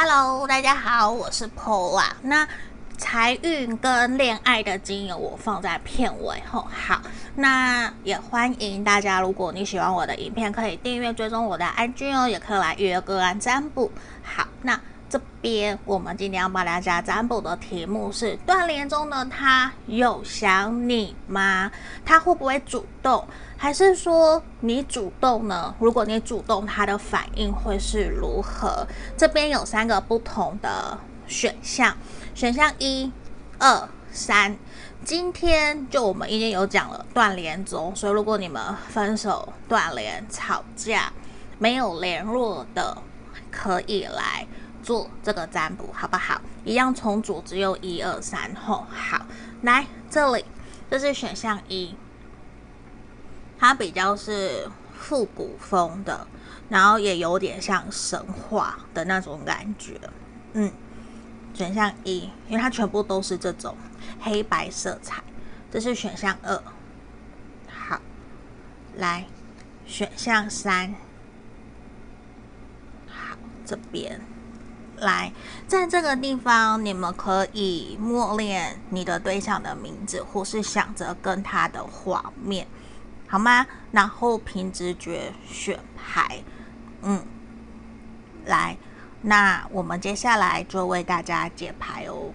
Hello，大家好，我是 Paula。那财运跟恋爱的精油我放在片尾后，好，那也欢迎大家，如果你喜欢我的影片，可以订阅追踪我的 IG 哦，也可以来预约个案占卜。好，那。这边我们今天要帮大家占卜的题目是：断联中的他有想你吗？他会不会主动，还是说你主动呢？如果你主动，他的反应会是如何？这边有三个不同的选项，选项一、二、三。今天就我们已经有讲了断联中，所以如果你们分手、断联、吵架没有联络的，可以来。做这个占卜好不好？一样从组只有一二三后好，来这里，这是选项一，它比较是复古风的，然后也有点像神话的那种感觉。嗯，选项一，因为它全部都是这种黑白色彩。这是选项二，好，来选项三，好这边。来，在这个地方，你们可以默念你的对象的名字，或是想着跟他的画面，好吗？然后凭直觉选牌，嗯，来，那我们接下来就为大家解牌哦。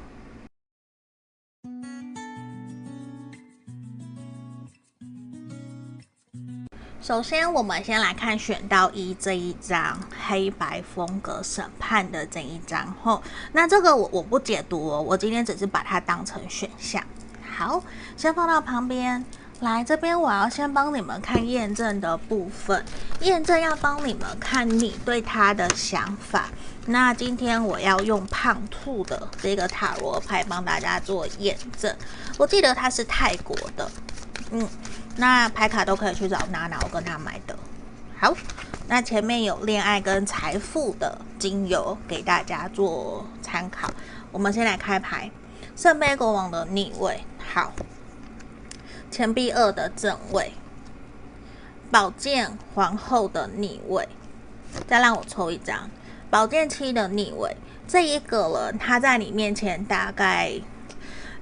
首先，我们先来看选到一这一张黑白风格审判的这一张后，那这个我我不解读哦，我今天只是把它当成选项。好，先放到旁边。来这边，我要先帮你们看验证的部分，验证要帮你们看你对他的想法。那今天我要用胖兔的这个塔罗牌帮大家做验证。我记得它是泰国的，嗯。那牌卡都可以去找娜娜，我跟她买的。好，那前面有恋爱跟财富的精油给大家做参考。我们先来开牌，圣杯国王的逆位，好，钱币二的正位，宝剑皇后的逆位，再让我抽一张，宝剑七的逆位。这一个人他在你面前大概。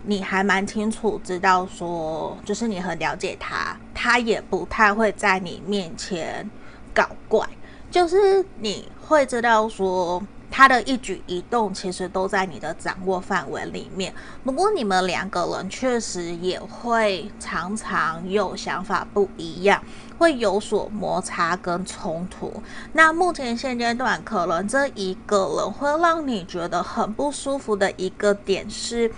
你还蛮清楚知道说，就是你很了解他，他也不太会在你面前搞怪，就是你会知道说他的一举一动其实都在你的掌握范围里面。不过你们两个人确实也会常常有想法不一样，会有所摩擦跟冲突。那目前现阶段，可能这一个人会让你觉得很不舒服的一个点是。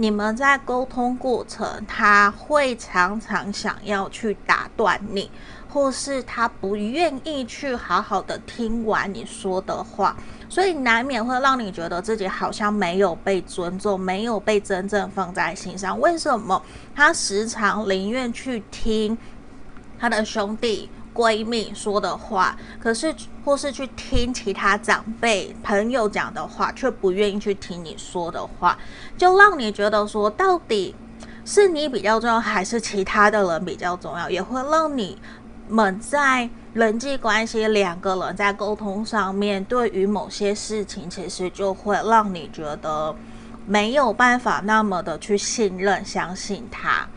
你们在沟通过程，他会常常想要去打断你，或是他不愿意去好好的听完你说的话，所以难免会让你觉得自己好像没有被尊重，没有被真正放在心上。为什么？他时常宁愿去听他的兄弟。闺蜜说的话，可是或是去听其他长辈朋友讲的话，却不愿意去听你说的话，就让你觉得说，到底是你比较重要，还是其他的人比较重要？也会让你们在人际关系两个人在沟通上面，对于某些事情，其实就会让你觉得没有办法那么的去信任、相信他。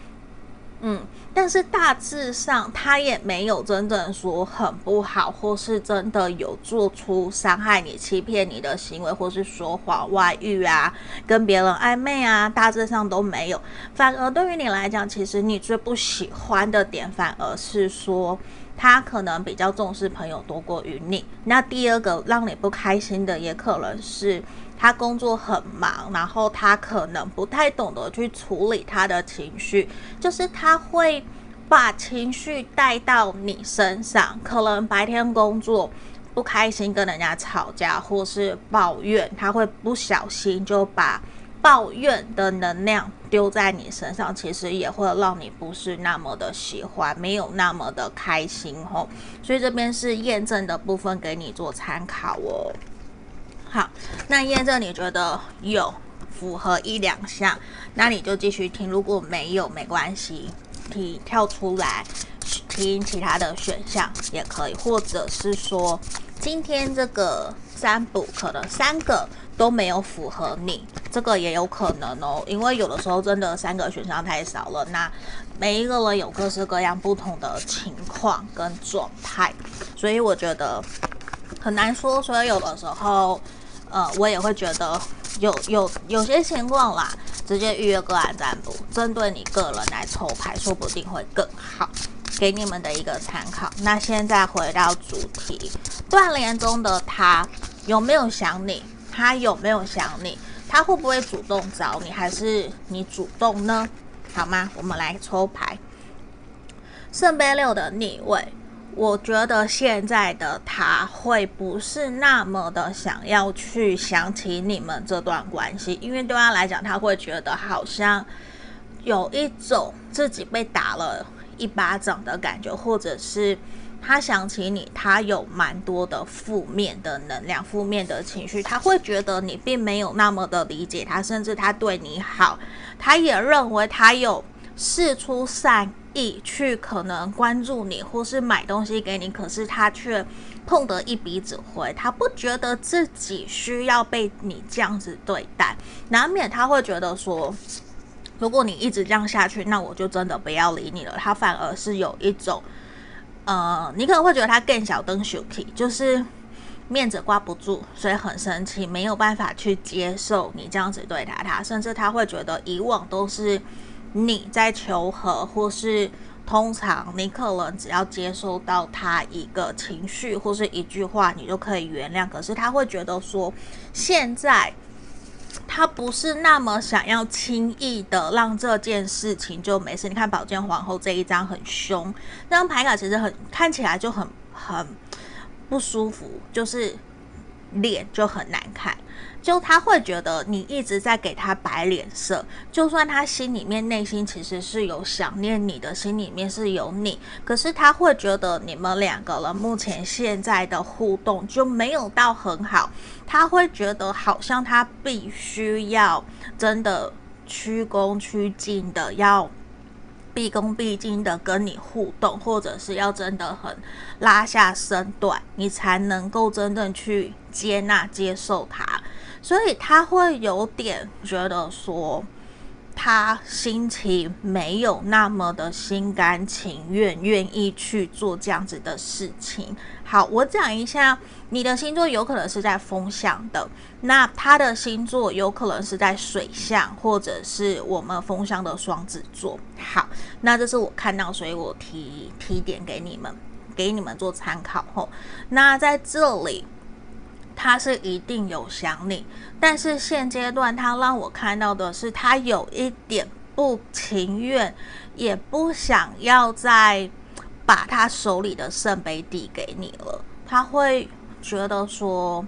嗯，但是大致上他也没有真正说很不好，或是真的有做出伤害你、欺骗你的行为，或是说谎、外遇啊，跟别人暧昧啊，大致上都没有。反而对于你来讲，其实你最不喜欢的点，反而是说他可能比较重视朋友多过于你。那第二个让你不开心的，也可能是。他工作很忙，然后他可能不太懂得去处理他的情绪，就是他会把情绪带到你身上。可能白天工作不开心，跟人家吵架或是抱怨，他会不小心就把抱怨的能量丢在你身上，其实也会让你不是那么的喜欢，没有那么的开心哦。所以这边是验证的部分，给你做参考哦。好，那验证你觉得有符合一两项，那你就继续听；如果没有，没关系，你跳出来听其他的选项也可以，或者是说今天这个三补，可能三个都没有符合你，这个也有可能哦。因为有的时候真的三个选项太少了，那每一个人有各式各样不同的情况跟状态，所以我觉得很难说。所以有的时候，呃，我也会觉得有有有些情况啦，直接预约个案占卜，针对你个人来抽牌，说不定会更好。给你们的一个参考。那现在回到主题，断联中的他有没有想你？他有没有想你？他会不会主动找你？还是你主动呢？好吗？我们来抽牌。圣杯六的逆位，我觉得现在的他会不是那么的想要去想起你们这段关系，因为对他来讲，他会觉得好像有一种自己被打了。一巴掌的感觉，或者是他想起你，他有蛮多的负面的能量、负面的情绪，他会觉得你并没有那么的理解他，甚至他对你好，他也认为他有事出善意去可能关注你，或是买东西给你，可是他却碰得一鼻子灰，他不觉得自己需要被你这样子对待，难免他会觉得说。如果你一直这样下去，那我就真的不要理你了。他反而是有一种，呃，你可能会觉得他更小灯就是面子挂不住，所以很生气，没有办法去接受你这样子对待他，甚至他会觉得以往都是你在求和，或是通常你可能只要接收到他一个情绪或是一句话，你就可以原谅。可是他会觉得说现在。他不是那么想要轻易的让这件事情就没事。你看宝剑皇后这一张很凶，这张牌卡其实很看起来就很很不舒服，就是脸就很难看。就他会觉得你一直在给他摆脸色，就算他心里面内心其实是有想念你的，心里面是有你，可是他会觉得你们两个人目前现在的互动就没有到很好，他会觉得好像他必须要真的屈恭屈敬的要毕恭毕敬的跟你互动，或者是要真的很拉下身段，你才能够真正去接纳接受他。所以他会有点觉得说，他心情没有那么的心甘情愿，愿意去做这样子的事情。好，我讲一下，你的星座有可能是在风象的，那他的星座有可能是在水象，或者是我们风象的双子座。好，那这是我看到，所以我提提点给你们，给你们做参考吼。那在这里。他是一定有想你，但是现阶段他让我看到的是，他有一点不情愿，也不想要再把他手里的圣杯递给你了。他会觉得说，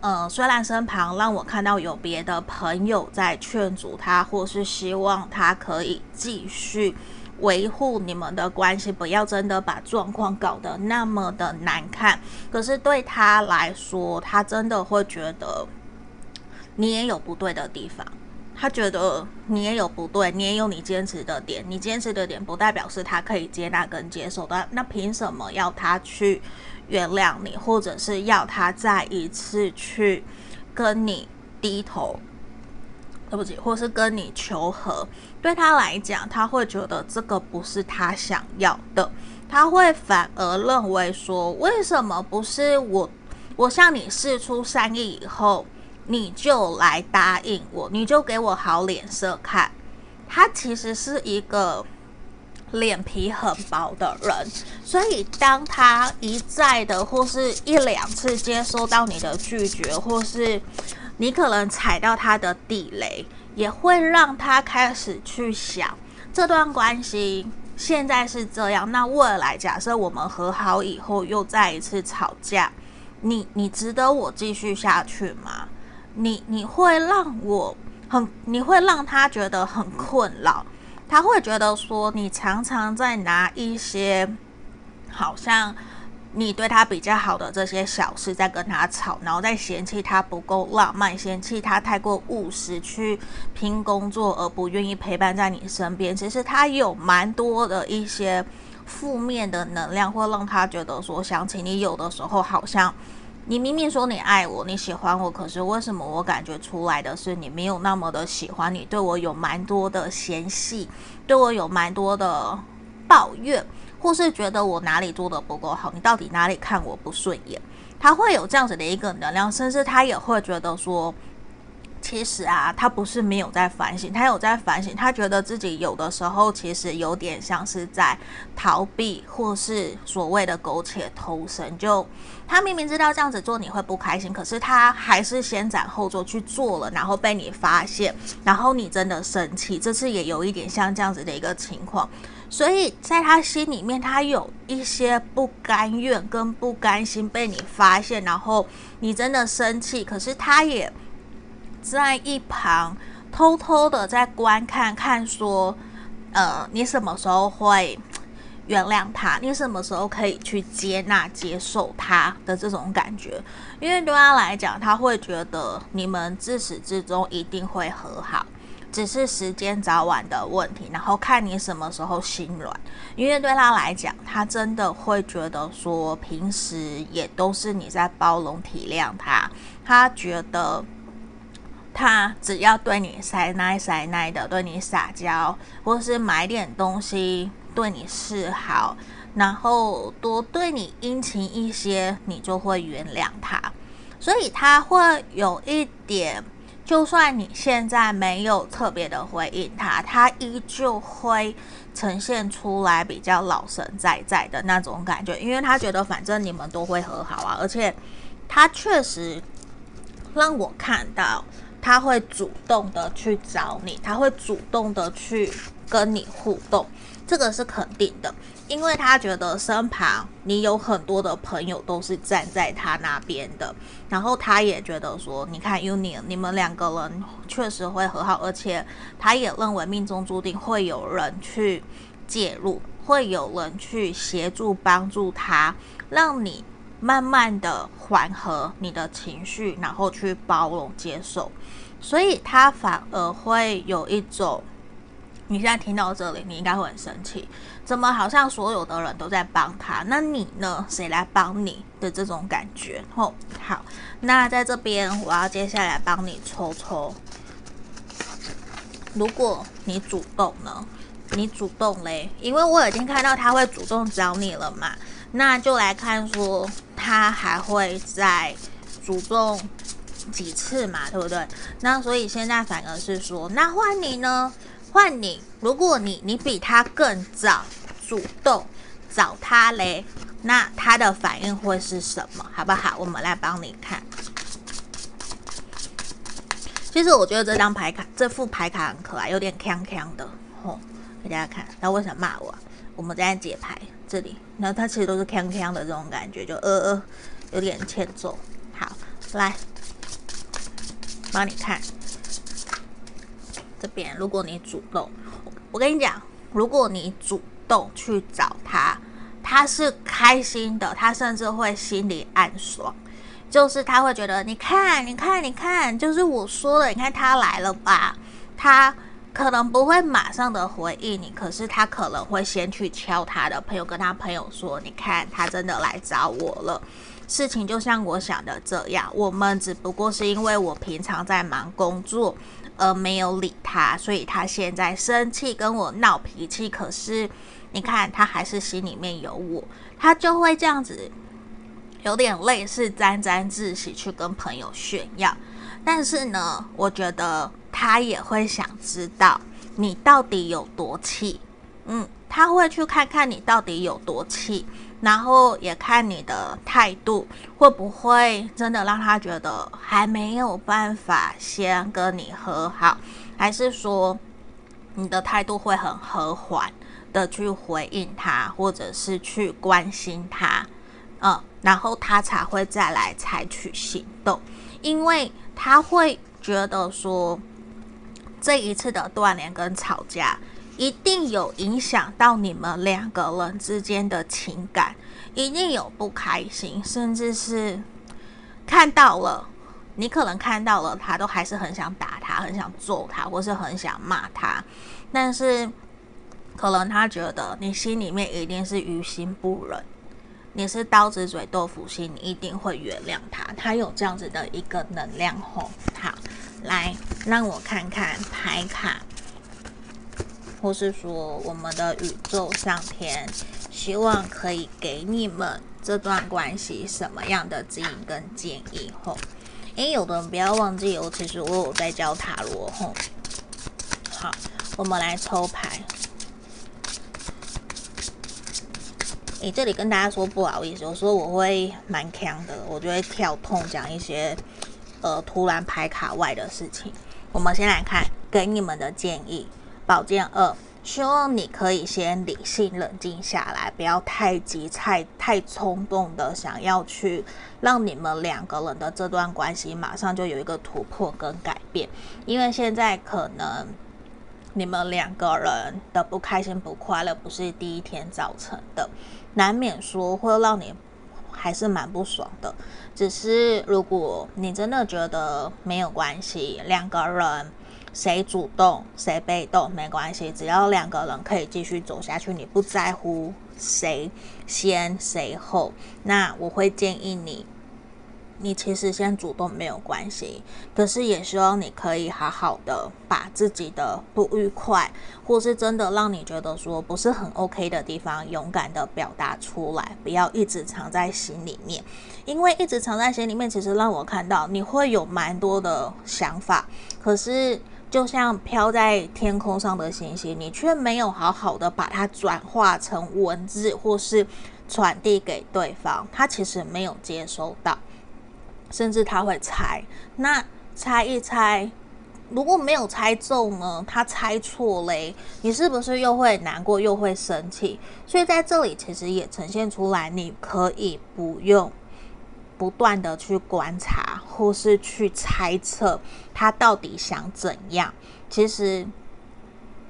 呃，虽然身旁让我看到有别的朋友在劝阻他，或是希望他可以继续。维护你们的关系，不要真的把状况搞得那么的难看。可是对他来说，他真的会觉得你也有不对的地方。他觉得你也有不对，你也有你坚持的点。你坚持的点不代表是他可以接纳跟接受的。那凭什么要他去原谅你，或者是要他再一次去跟你低头？对不起，或是跟你求和，对他来讲，他会觉得这个不是他想要的，他会反而认为说，为什么不是我？我向你示出善意以后，你就来答应我，你就给我好脸色看。他其实是一个脸皮很薄的人，所以当他一再的或是一两次接收到你的拒绝，或是。你可能踩到他的地雷，也会让他开始去想这段关系现在是这样。那未来假设我们和好以后又再一次吵架，你你值得我继续下去吗？你你会让我很，你会让他觉得很困扰。他会觉得说你常常在拿一些好像。你对他比较好的这些小事，在跟他吵，然后再嫌弃他不够浪漫，嫌弃他太过务实，去拼工作而不愿意陪伴在你身边。其实他有蛮多的一些负面的能量，会让他觉得说，想起你有的时候好像你明明说你爱我，你喜欢我，可是为什么我感觉出来的是你没有那么的喜欢你，对我有蛮多的嫌隙，对我有蛮多的抱怨，或是觉得我哪里做得不够好，你到底哪里看我不顺眼？他会有这样子的一个能量，甚至他也会觉得说。其实啊，他不是没有在反省，他有在反省。他觉得自己有的时候其实有点像是在逃避，或是所谓的苟且偷生。就他明明知道这样子做你会不开心，可是他还是先斩后奏去做了，然后被你发现，然后你真的生气。这次也有一点像这样子的一个情况，所以在他心里面，他有一些不甘愿跟不甘心被你发现，然后你真的生气，可是他也。在一旁偷偷的在观看，看说，呃，你什么时候会原谅他？你什么时候可以去接纳、接受他的这种感觉？因为对他来讲，他会觉得你们自始至终一定会和好，只是时间早晚的问题。然后看你什么时候心软。因为对他来讲，他真的会觉得说，平时也都是你在包容、体谅他，他觉得。他只要对你塞奶塞奶的，对你撒娇，或是买点东西对你示好，然后多对你殷勤一些，你就会原谅他。所以他会有一点，就算你现在没有特别的回应他，他依旧会呈现出来比较老神在在的那种感觉，因为他觉得反正你们都会和好啊，而且他确实让我看到。他会主动的去找你，他会主动的去跟你互动，这个是肯定的，因为他觉得身旁你有很多的朋友都是站在他那边的，然后他也觉得说，你看 Uni，你们两个人确实会和好，而且他也认为命中注定会有人去介入，会有人去协助帮助他，让你。慢慢的缓和你的情绪，然后去包容接受，所以他反而会有一种，你现在听到这里，你应该会很生气，怎么好像所有的人都在帮他，那你呢？谁来帮你的这种感觉？哦，好，那在这边我要接下来帮你抽抽，如果你主动呢？你主动嘞，因为我已经看到他会主动找你了嘛。那就来看说，他还会再主动几次嘛，对不对？那所以现在反而是说，那换你呢？换你，如果你你比他更早主动找他嘞，那他的反应会是什么？好不好？我们来帮你看。其实我觉得这张牌卡，这副牌卡很可爱，有点锵锵的，吼，给大家看。他为什么骂我？我们在解牌。这里，然后它其实都是锵锵的这种感觉，就呃呃，有点欠揍。好，来帮你看这边。如果你主动，我跟你讲，如果你主动去找他，他是开心的，他甚至会心里暗爽，就是他会觉得，你看，你看，你看，就是我说的，你看他来了吧，他。可能不会马上的回应你，可是他可能会先去敲他的朋友，跟他朋友说：“你看，他真的来找我了。”事情就像我想的这样，我们只不过是因为我平常在忙工作，而没有理他，所以他现在生气跟我闹脾气。可是你看，他还是心里面有我，他就会这样子，有点类似沾沾自喜去跟朋友炫耀。但是呢，我觉得。他也会想知道你到底有多气，嗯，他会去看看你到底有多气，然后也看你的态度会不会真的让他觉得还没有办法先跟你和好，还是说你的态度会很和缓的去回应他，或者是去关心他，嗯，然后他才会再来采取行动，因为他会觉得说。这一次的断联跟吵架，一定有影响到你们两个人之间的情感，一定有不开心，甚至是看到了，你可能看到了他，都还是很想打他，很想揍他，或是很想骂他，但是可能他觉得你心里面一定是于心不忍，你是刀子嘴豆腐心，你一定会原谅他，他有这样子的一个能量吼。好，来让我看看牌卡，或是说我们的宇宙上天，希望可以给你们这段关系什么样的指引跟建议吼。诶，有的人不要忘记哦，其实我有在教塔罗吼。好，我们来抽牌。诶，这里跟大家说不好意思，有时候我会蛮强的，我就会跳痛讲一些呃突然排卡外的事情。我们先来看给你们的建议，宝剑二，希望你可以先理性冷静下来，不要太急、太太冲动的想要去让你们两个人的这段关系马上就有一个突破跟改变，因为现在可能。你们两个人的不开心、不快乐，不是第一天造成的，难免说会让你还是蛮不爽的。只是如果你真的觉得没有关系，两个人谁主动谁被动没关系，只要两个人可以继续走下去，你不在乎谁先谁后，那我会建议你。你其实先主动没有关系，可是也希望你可以好好的把自己的不愉快，或是真的让你觉得说不是很 OK 的地方，勇敢的表达出来，不要一直藏在心里面。因为一直藏在心里面，其实让我看到你会有蛮多的想法，可是就像飘在天空上的星星，你却没有好好的把它转化成文字，或是传递给对方，他其实没有接收到。甚至他会猜，那猜一猜，如果没有猜中呢？他猜错嘞，你是不是又会难过又会生气？所以在这里其实也呈现出来，你可以不用不断的去观察，或是去猜测他到底想怎样。其实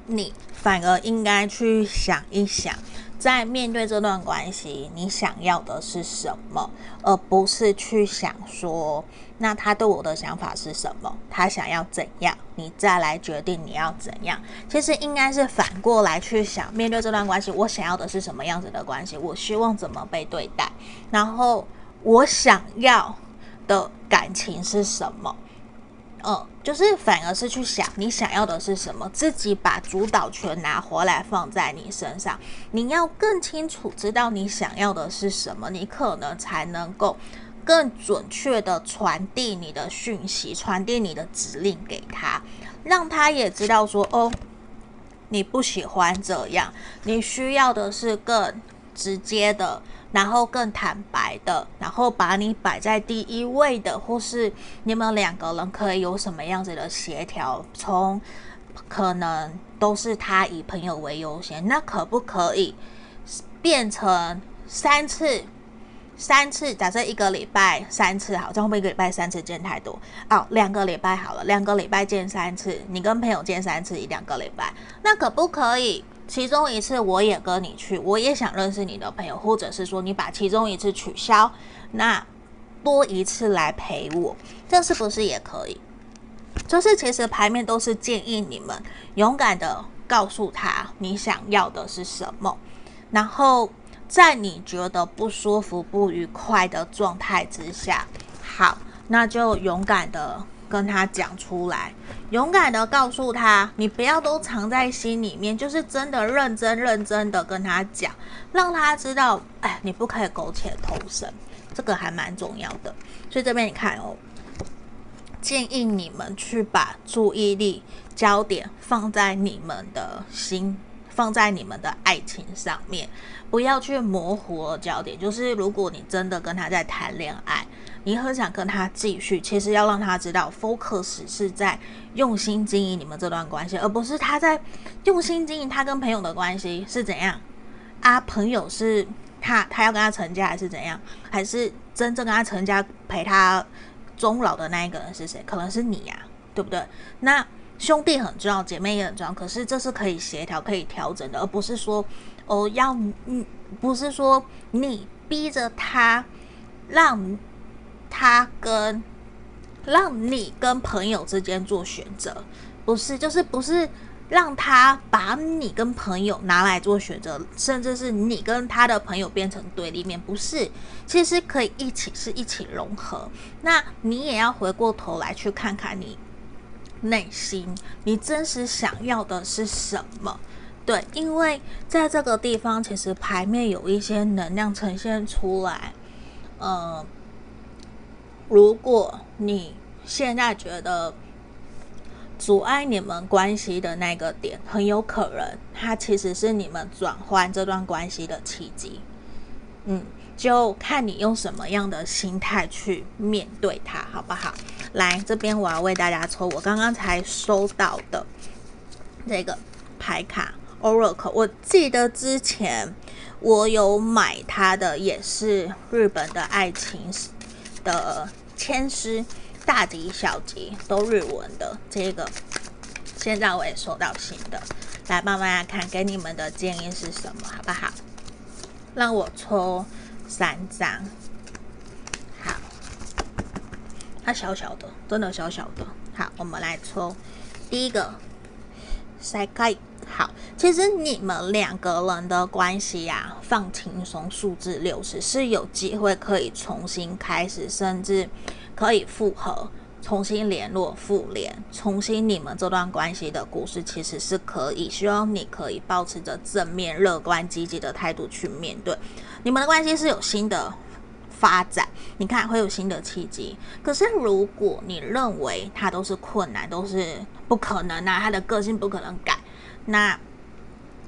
你反而应该去想一想。在面对这段关系，你想要的是什么，而不是去想说，那他对我的想法是什么，他想要怎样，你再来决定你要怎样。其实应该是反过来去想，面对这段关系，我想要的是什么样子的关系，我希望怎么被对待，然后我想要的感情是什么。嗯，就是反而是去想你想要的是什么，自己把主导权拿回来放在你身上。你要更清楚知道你想要的是什么，你可能才能够更准确的传递你的讯息，传递你的指令给他，让他也知道说哦，你不喜欢这样，你需要的是更直接的。然后更坦白的，然后把你摆在第一位的，或是你们两个人可以有什么样子的协调？从可能都是他以朋友为优先，那可不可以变成三次？三次，假设一个礼拜三次好，这样会不会一个礼拜三次见太多？哦，两个礼拜好了，两个礼拜见三次，你跟朋友见三次，一两个礼拜，那可不可以？其中一次我也跟你去，我也想认识你的朋友，或者是说你把其中一次取消，那多一次来陪我，这是不是也可以？就是其实牌面都是建议你们勇敢的告诉他你想要的是什么，然后在你觉得不舒服、不愉快的状态之下，好，那就勇敢的。跟他讲出来，勇敢的告诉他，你不要都藏在心里面，就是真的认真认真的跟他讲，让他知道，哎，你不可以苟且偷生，这个还蛮重要的。所以这边你看哦，建议你们去把注意力焦点放在你们的心，放在你们的爱情上面，不要去模糊了焦点。就是如果你真的跟他在谈恋爱。你很想跟他继续，其实要让他知道，focus 是在用心经营你们这段关系，而不是他在用心经营他跟朋友的关系是怎样啊？朋友是他，他要跟他成家还是怎样？还是真正跟他成家陪他终老的那一个人是谁？可能是你呀、对不对？那兄弟很重要，姐妹也很重要，可是这是可以协调、可以调整的，而不是说哦要嗯，不是说你逼着他让。他跟让你跟朋友之间做选择，不是，就是不是让他把你跟朋友拿来做选择，甚至是你跟他的朋友变成对立面，不是？其实可以一起，是一起融合。那你也要回过头来去看看你内心，你真实想要的是什么？对，因为在这个地方，其实牌面有一些能量呈现出来。呃，如果你现在觉得，阻碍你们关系的那个点，很有可能它其实是你们转换这段关系的契机。嗯，就看你用什么样的心态去面对它，好不好？来，这边我要为大家抽我刚刚才收到的这个牌卡 Oracle。我记得之前我有买它的，也是日本的爱情的签诗。大吉小吉都日文的这个，现在我也收到新的，来慢慢来看，给你们的建议是什么，好不好？让我抽三张，好，它小小的，真的小小的，好，我们来抽第一个，再开，好，其实你们两个人的关系呀、啊，放轻松，数字六十是有机会可以重新开始，甚至。可以复合，重新联络，复联，重新你们这段关系的故事其实是可以。希望你可以保持着正面、乐观、积极的态度去面对。你们的关系是有新的发展，你看会有新的契机。可是如果你认为他都是困难，都是不可能啊，他的个性不可能改，那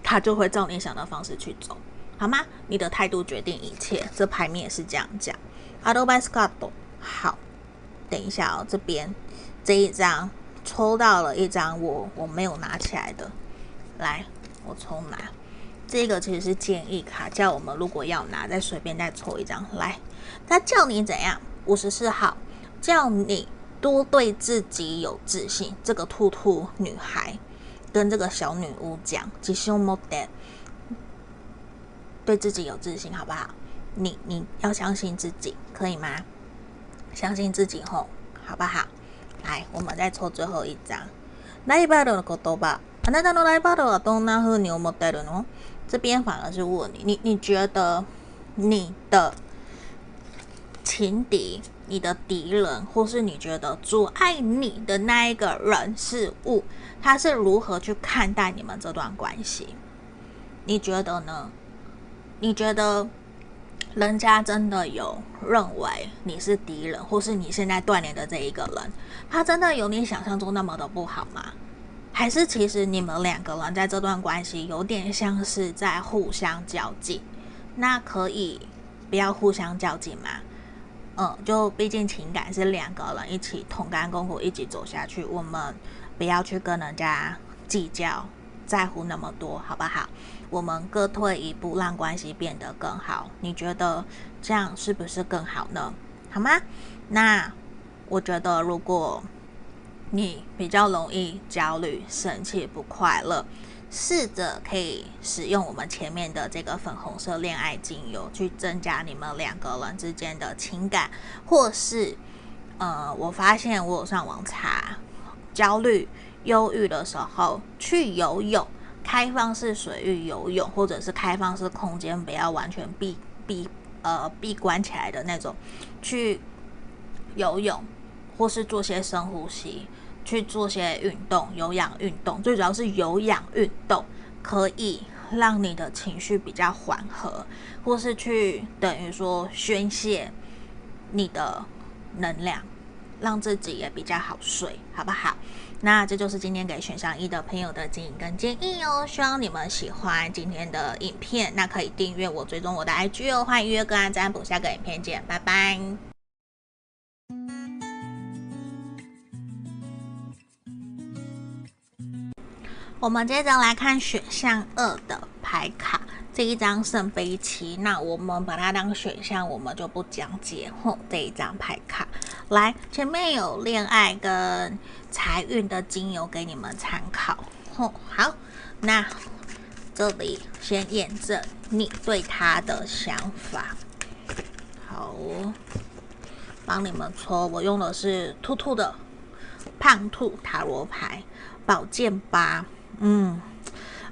他就会照你想的方式去走，好吗？你的态度决定一切，这牌面也是这样讲。Advice card，好。等一下哦，这边这一张抽到了一张我我没有拿起来的，来，我重拿。这个其实是建议卡，叫我们如果要拿，再随便再抽一张。来，他叫你怎样？五十四号，叫你多对自己有自信。这个兔兔女孩跟这个小女巫讲，吉凶莫得，对自己有自信，好不好？你你要相信自己，可以吗？相信自己后，好不好？来，我们再抽最后一张。ライバルの言叶。あなたのライバルはどんな风に思ってるの？这边反而是问你，你你觉得你的情敌、你的敌人，或是你觉得阻碍你的那一个人事物， 他是如何去看待你们这段关系？你觉得呢？你觉得？人家真的有认为你是敌人，或是你现在断联的这一个人，他真的有你想象中那么的不好吗？还是其实你们两个人在这段关系有点像是在互相较劲？那可以不要互相较劲吗？嗯，就毕竟情感是两个人一起同甘共苦，一起走下去，我们不要去跟人家计较，在乎那么多，好不好？我们各退一步，让关系变得更好。你觉得这样是不是更好呢？好吗？那我觉得，如果你比较容易焦虑、生气、不快乐，试着可以使用我们前面的这个粉红色恋爱精油，去增加你们两个人之间的情感。或是，呃，我发现我有上网查，焦虑、忧郁的时候去游泳。开放式水域游泳，或者是开放式空间，不要完全闭闭呃闭关起来的那种，去游泳，或是做些深呼吸，去做些运动，有氧运动，最主要是有氧运动可以让你的情绪比较缓和，或是去等于说宣泄你的能量，让自己也比较好睡，好不好？那这就是今天给选项一的朋友的建议跟建议哦，希望你们喜欢今天的影片。那可以订阅我，追踪我的 IG 哦。欢迎预约个案占卜，下个影片见，拜拜。我们接着来看选项二的牌卡。这一张圣杯七，那我们把它当选项，我们就不讲解。吼，这一张牌卡，来，前面有恋爱跟财运的精油给你们参考。吼，好，那这里先验证你对他的想法。好，帮你们抽，我用的是兔兔的胖兔塔罗牌，宝剑八。嗯，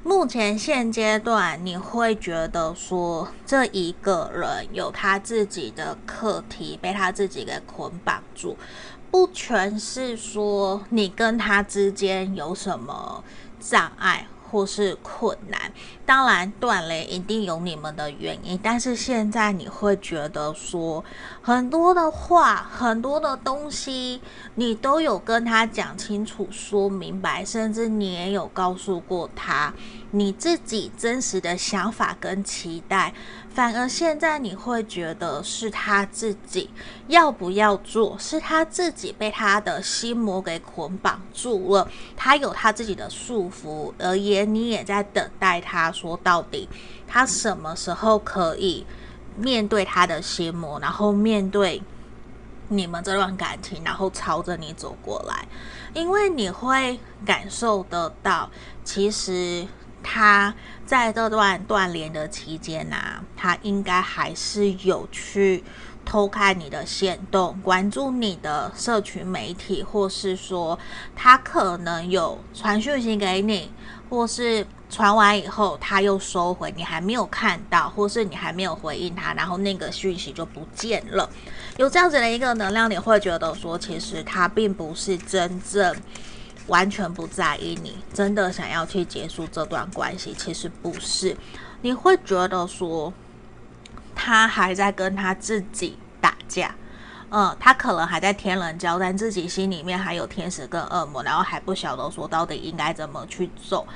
目前现阶段你会觉得说，这一个人有他自己的课题，被他自己给捆绑住，不全是说你跟他之间有什么障碍。或是困难，当然断联一定有你们的原因，但是现在你会觉得说很多的话，很多的东西，你都有跟他讲清楚、说明白，甚至你也有告诉过他你自己真实的想法跟期待。反而现在你会觉得是他自己要不要做，是他自己被他的心魔给捆绑住了，他有他自己的束缚，而也你也在等待他说到底，他什么时候可以面对他的心魔，然后面对你们这段感情，然后朝着你走过来，因为你会感受得到，其实。他在这段断联的期间呐、他应该还是有去偷看你的限动，关注你的社群媒体，或是说他可能有传讯息给你，或是传完以后他又收回，你还没有看到，或是你还没有回应他，然后那个讯息就不见了。有这样子的一个能量，你会觉得说，其实他并不是真正。完全不在意你，真的想要去结束这段关系，其实不是。你会觉得说，他还在跟他自己打架，嗯，他可能还在天人交战，自己心里面还有天使跟恶魔，然后还不晓得说到底应该怎么去做，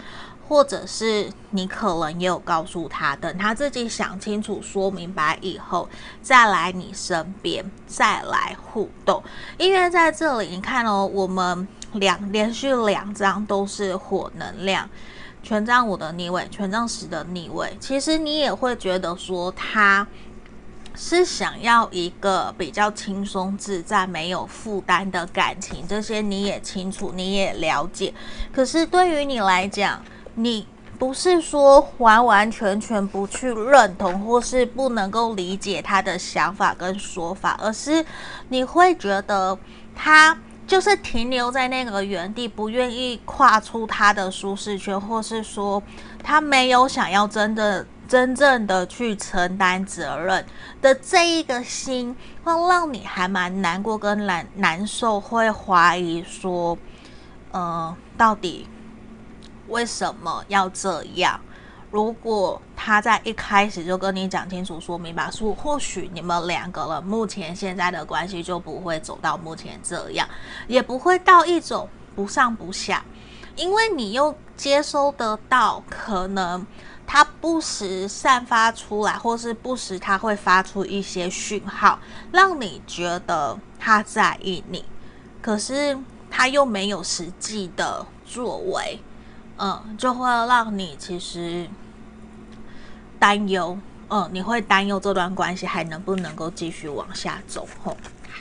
或者是你可能也有告诉他，等他自己想清楚、说明白以后，再来你身边，再来互动。因为在这里，你看哦，我们。两连续两张都是火能量，权杖五的逆位，权杖十的逆位。其实你也会觉得说，他是想要一个比较轻松自在、没有负担的感情，这些你也清楚，你也了解。可是对于你来讲，你不是说完完全全不去认同，或是不能够理解他的想法跟说法，而是你会觉得他。就是停留在那个原地，不愿意跨出他的舒适圈，或是说他没有想要真的、真正的去承担责任的这一个心，会让你还蛮难过跟难难受，会怀疑说，呃，到底为什么要这样？如果他在一开始就跟你讲清楚、说明白，说或许你们两个人目前现在的关系就不会走到目前这样，也不会到一种不上不下，因为你又接收得到，可能他不时散发出来，或是不时他会发出一些讯号，让你觉得他在意你，可是他又没有实际的作为，嗯，就会让你其实。担忧，嗯，你会担忧这段关系还能不能够继续往下走？吼，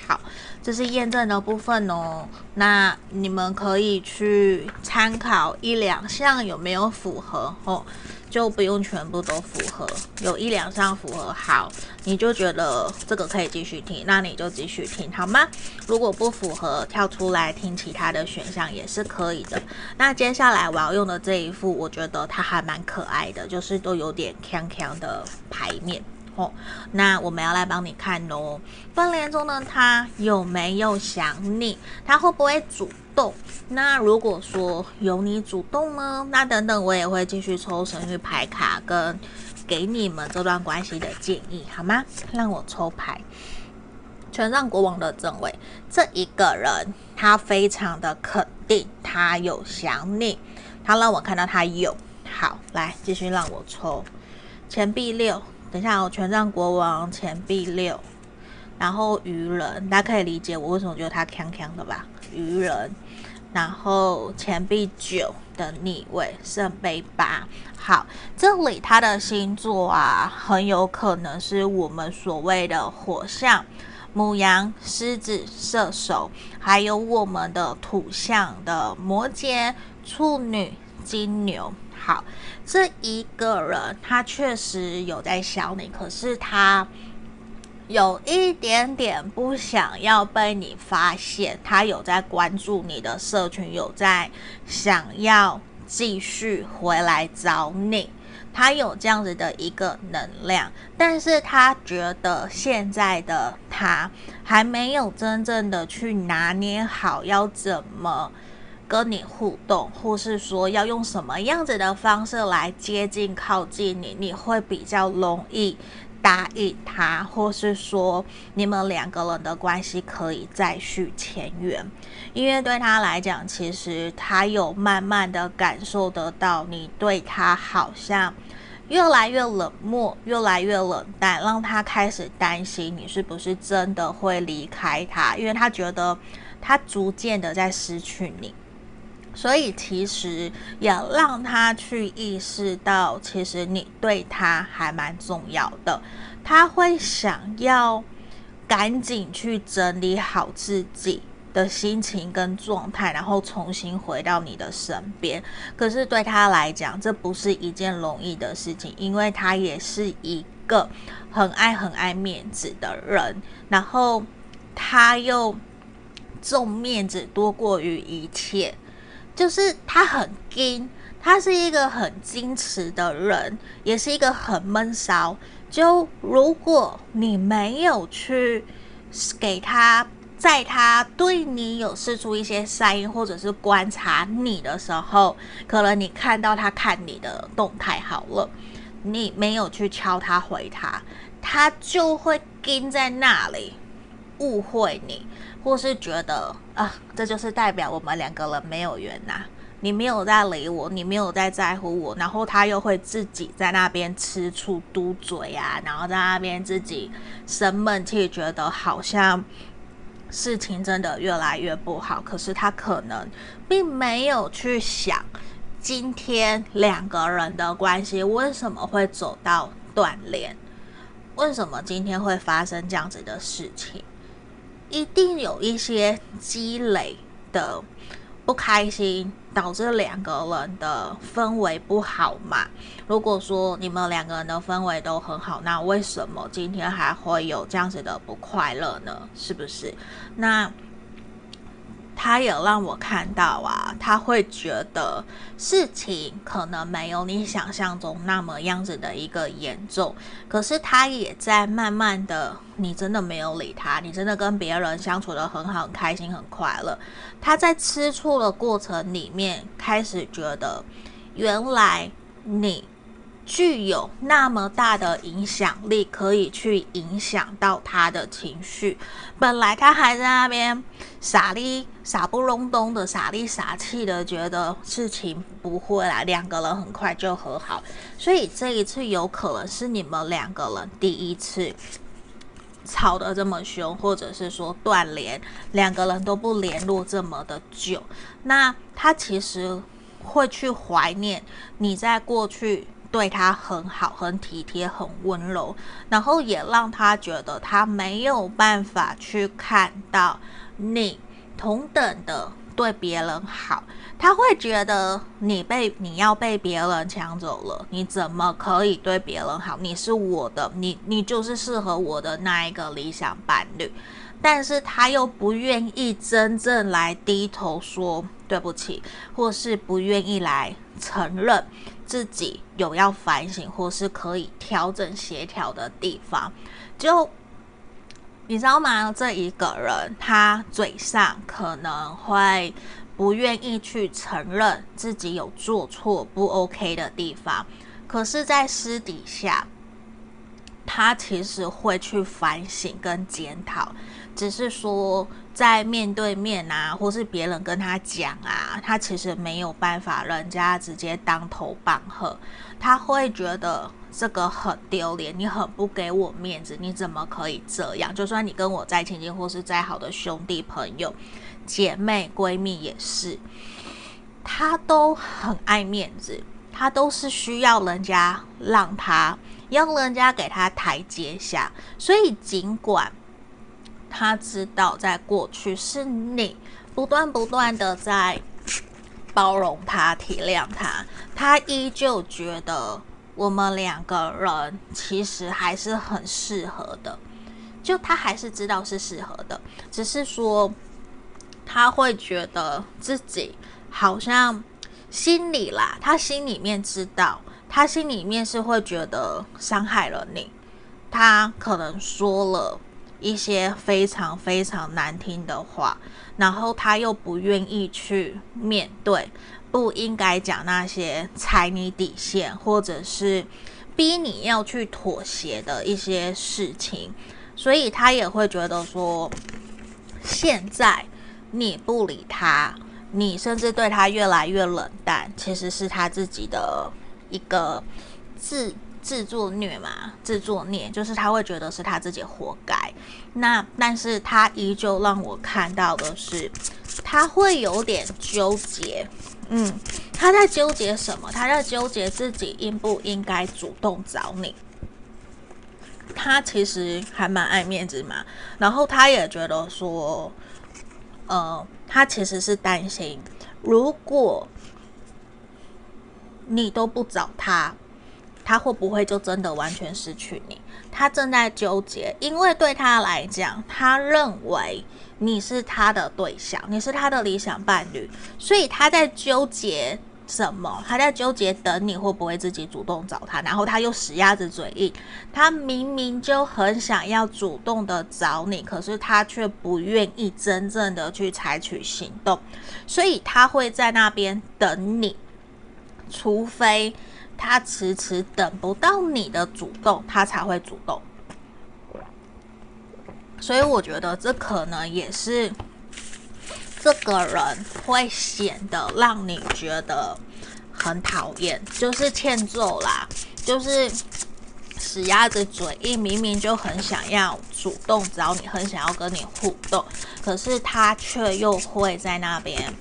好，这是验证的部分哦。那你们可以去参考一两项有没有符合？吼。就不用全部都符合，有一两项符合，好，你就觉得这个可以继续听，那你就继续听，好吗？如果不符合，跳出来听其他的选项也是可以的。那接下来我要用的这一副，我觉得它还蛮可爱的，就是都有点锵锵的牌面。哦，那我们要来帮你看喽。断联中呢，他有没有想你？他会不会主动？那如果说有你主动呢？那等等我也会继续抽神谕牌卡，跟给你们这段关系的建议，好吗？让我抽牌。权杖国王的正位，这一个人他非常的肯定，他有想你，他让我看到他有。好，来继续让我抽钱币六。等一下，我权杖国王，钱币六，然后愚人，大家可以理解我为什么觉得他锵锵的吧？愚人，然后钱币九的逆位，圣杯八。好，这里他的星座啊，很有可能是我们所谓的火象，母羊、狮子、射手，还有我们的土象的摩羯、处女、金牛。好，这一个人他确实有在想你，可是他有一点点不想要被你发现。他有在关注你的社群，有在想要继续回来找你。他有这样子的一个能量，但是他觉得现在的他还没有真正的去拿捏好要怎么跟你互动，或是说要用什么样子的方式来接近靠近你，你会比较容易答应他，或是说你们两个人的关系可以再续前缘。因为对他来讲，其实他有慢慢的感受得到，你对他好像越来越冷漠，越来越冷淡，让他开始担心你是不是真的会离开他，因为他觉得他逐渐的在失去你，所以其实要让他去意识到，其实你对他还蛮重要的，他会想要赶紧去整理好自己。的心情跟状态，然后重新回到你的身边。可是对他来讲，这不是一件容易的事情，因为他也是一个很爱很爱面子的人，然后他又重面子多过于一切，就是他很矜，他是一个很矜持的人，也是一个很闷骚。就如果你没有去给他。在他对你有试出一些善意，或者是观察你的时候，可能你看到他看你的动态好了，你没有去敲他回他，他就会跟在那里误会你，或是觉得啊，这就是代表我们两个人没有缘呐，你没有在理我，你没有在在乎我，然后他又会自己在那边吃醋嘟嘴啊，然后在那边自己生闷气，觉得好像。事情真的越来越不好，可是他可能并没有去想，今天两个人的关系为什么会走到断联？为什么今天会发生这样子的事情？一定有一些积累的不开心。导致两个人的氛围不好嘛？如果说你们两个人的氛围都很好，那为什么今天还会有这样子的不快乐呢？是不是？那。他也让我看到啊，他会觉得事情可能没有你想象中那么样子的一个严重，可是他也在慢慢的，你真的没有理他，你真的跟别人相处的很好，很开心，很快乐。他在吃醋的过程里面，开始觉得原来你。具有那么大的影响力，可以去影响到他的情绪。本来他还在那边傻里傻不隆咚的，傻里傻气的，觉得事情不会来，两个人很快就和好。所以这一次有可能是你们两个人第一次吵得这么凶，或者是说断联，两个人都不联络这么的久。那他其实会去怀念你在过去。对他很好，很体贴，很温柔，然后也让他觉得他没有办法去看到你同等的对别人好，他会觉得你被你要被别人抢走了，你怎么可以对别人好？你是我的，你你就是适合我的那一个理想伴侣，但是他又不愿意真正来低头说对不起，或是不愿意来承认。自己有要反省或是可以调整协调的地方，就你知道吗？这一个人他嘴上可能会不愿意去承认自己有做错不 OK 的地方，可是，在私底下，他其实会去反省跟检讨，只是说。在面对面啊，或是别人跟他讲啊，他其实没有办法，人家直接当头棒喝，他会觉得这个很丢脸，你很不给我面子，你怎么可以这样？就算你跟我再亲近，或是再好的兄弟朋友、姐妹、闺蜜也是，他都很爱面子，他都是需要人家让他，要人家给他台阶下，所以尽管。他知道，在过去是你不断不断的在包容他、体谅他，他依旧觉得我们两个人其实还是很适合的，就他还是知道是适合的，只是说他会觉得自己好像心里啦，他心里面知道，他心里面是会觉得伤害了你，他可能说了一些非常非常难听的话，然后他又不愿意去面对，不应该讲那些踩你底线，或者是逼你要去妥协的一些事情，所以他也会觉得说，现在你不理他。你甚至对他越来越冷淡，其实是他自己的一个自自作孽嘛，自作孽就是他会觉得是他自己活该。那但是他依旧让我看到的是，他会有点纠结，嗯，他在纠结什么？他在纠结自己应不应该主动找你。他其实还蛮爱面子嘛，然后他也觉得说，呃。他其实是担心，如果你都不找他，他会不会就真的完全失去你？他正在纠结，因为对他来讲，他认为你是他的对象，你是他的理想伴侣，所以他在纠结。什么？他在纠结等你会不会自己主动找他，然后他又死鸭子嘴硬。他明明就很想要主动的找你，可是他却不愿意真正的去采取行动，所以他会在那边等你，除非他迟迟等不到你的主动，他才会主动。所以我觉得这可能也是。这个人会显得让你觉得很讨厌，就是欠揍啦，就是死鸭子嘴硬，明明就很想要主动找你，很想要跟你互动，可是他却又会在那边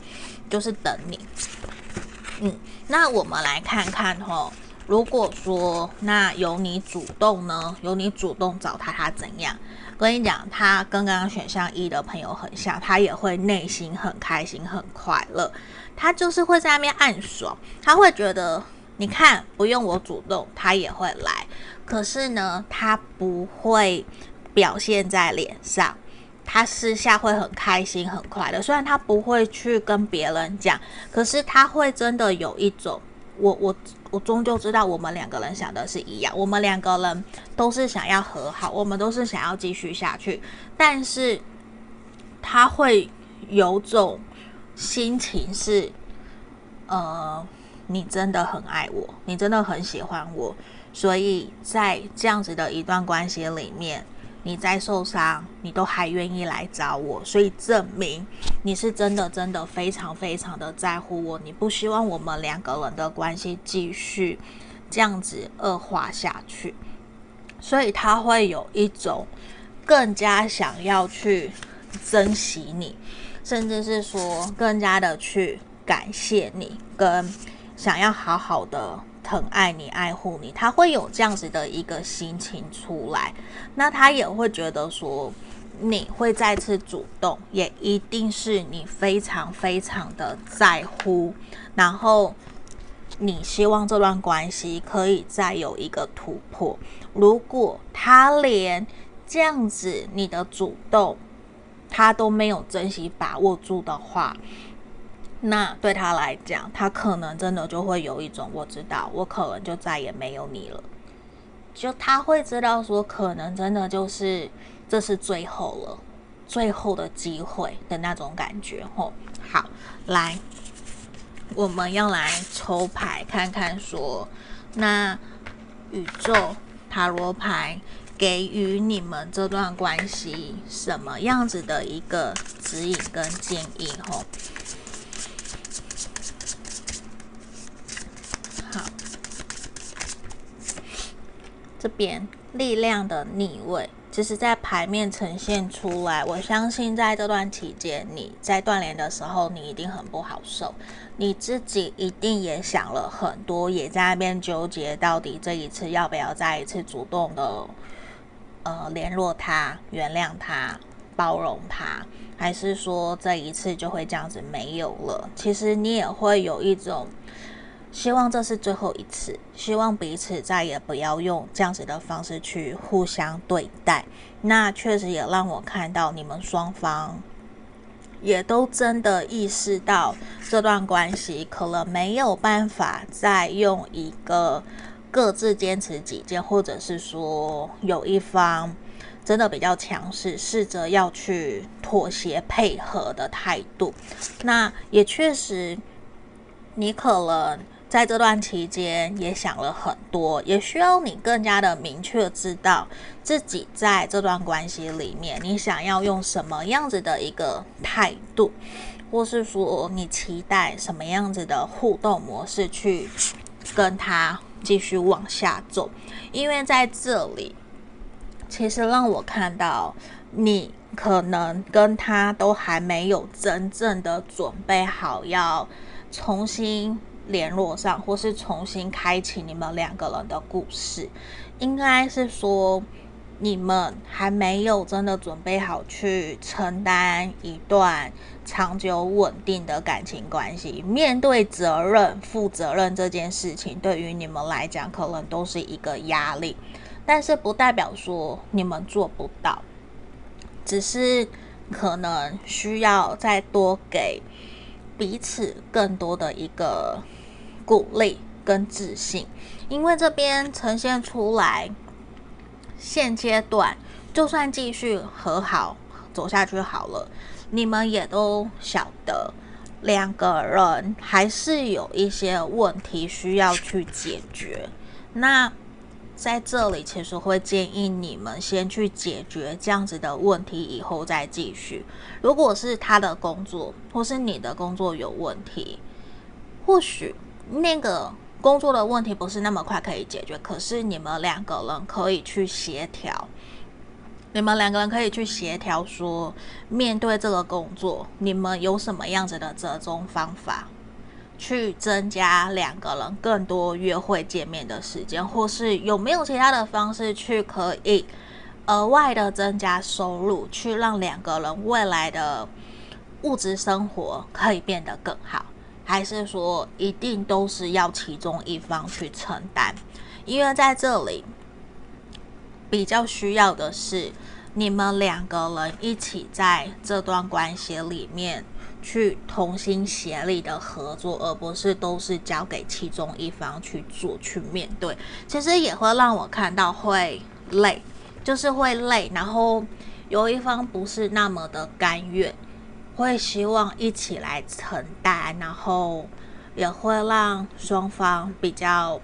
就是等你。嗯，那我们来看看吼，如果说那由你主动呢，由你主动找他，他怎样？跟你讲，他跟刚刚选项一的朋友很像，他也会内心很开心、很快乐。他就是会在那边暗爽，他会觉得，你看，不用我主动，他也会来。可是呢，他不会表现在脸上，他私下会很开心、很快乐。虽然他不会去跟别人讲，可是他会真的有一种。我我我终究知道，我们两个人想的是一样，我们两个人都是想要和好，我们都是想要继续下去。但是他会有种心情是，呃，你真的很爱我，你真的很喜欢我，所以在这样子的一段关系里面。你再受伤，你都还愿意来找我，所以证明你是真的、真的非常、非常的在乎我。你不希望我们两个人的关系继续这样子恶化下去，所以他会有一种更加想要去珍惜你，甚至是说更加的去感谢你，跟想要好好的。疼爱你，爱护你，他会有这样子的一个心情出来，那他也会觉得说你会再次主动，也一定是你非常非常的在乎，然后你希望这段关系可以再有一个突破。如果他连这样子你的主动他都没有珍惜把握住的话，那对他来讲，他可能真的就会有一种，我知道，我可能就再也没有你了。就他会知道说，可能真的就是这是最后了，最后的机会的那种感觉。吼，好，来，我们要来抽牌看看，说那宇宙塔罗牌给予你们这段关系什么样子的一个指引跟建议？吼。这边力量的逆位，其实在牌面呈现出来。我相信在这段期间，你在断联的时候，你一定很不好受，你自己一定也想了很多，也在那边纠结，到底这一次要不要再一次主动的呃联络他、原谅他、包容他，还是说这一次就会这样子没有了？其实你也会有一种。希望这是最后一次，希望彼此再也不要用这样子的方式去互相对待。那确实也让我看到你们双方也都真的意识到这段关系可能没有办法再用一个各自坚持己见，或者是说有一方真的比较强势，试着要去妥协配合的态度。那也确实，你可能在这段期间也想了很多，也需要你更加的明确知道自己在这段关系里面，你想要用什么样子的一个态度，或是说你期待什么样子的互动模式去跟他继续往下走。因为在这里，其实让我看到你可能跟他都还没有真正的准备好要重新。联络上，或是重新开启你们两个人的故事，应该是说你们还没有真的准备好去承担一段长久稳定的感情关系。面对责任、负责任这件事情，对于你们来讲，可能都是一个压力，但是不代表说你们做不到，只是可能需要再多给彼此更多的一个。鼓励跟自信，因为这边呈现出来，现阶段就算继续和好走下去好了，你们也都晓得两个人还是有一些问题需要去解决。那在这里，其实会建议你们先去解决这样子的问题，以后再继续。如果是他的工作或是你的工作有问题，或许。那个工作的问题不是那么快可以解决，可是你们两个人可以去协调，你们两个人可以去协调说，面对这个工作，你们有什么样子的折中方法，去增加两个人更多约会见面的时间，或是有没有其他的方式去可以额外的增加收入，去让两个人未来的物质生活可以变得更好。还是说一定都是要其中一方去承担？因为在这里比较需要的是你们两个人一起在这段关系里面去同心协力的合作，而不是都是交给其中一方去做去面对。其实也会让我看到会累，就是会累，然后有一方不是那么的甘愿。会希望一起来承担，然后也会让双方比较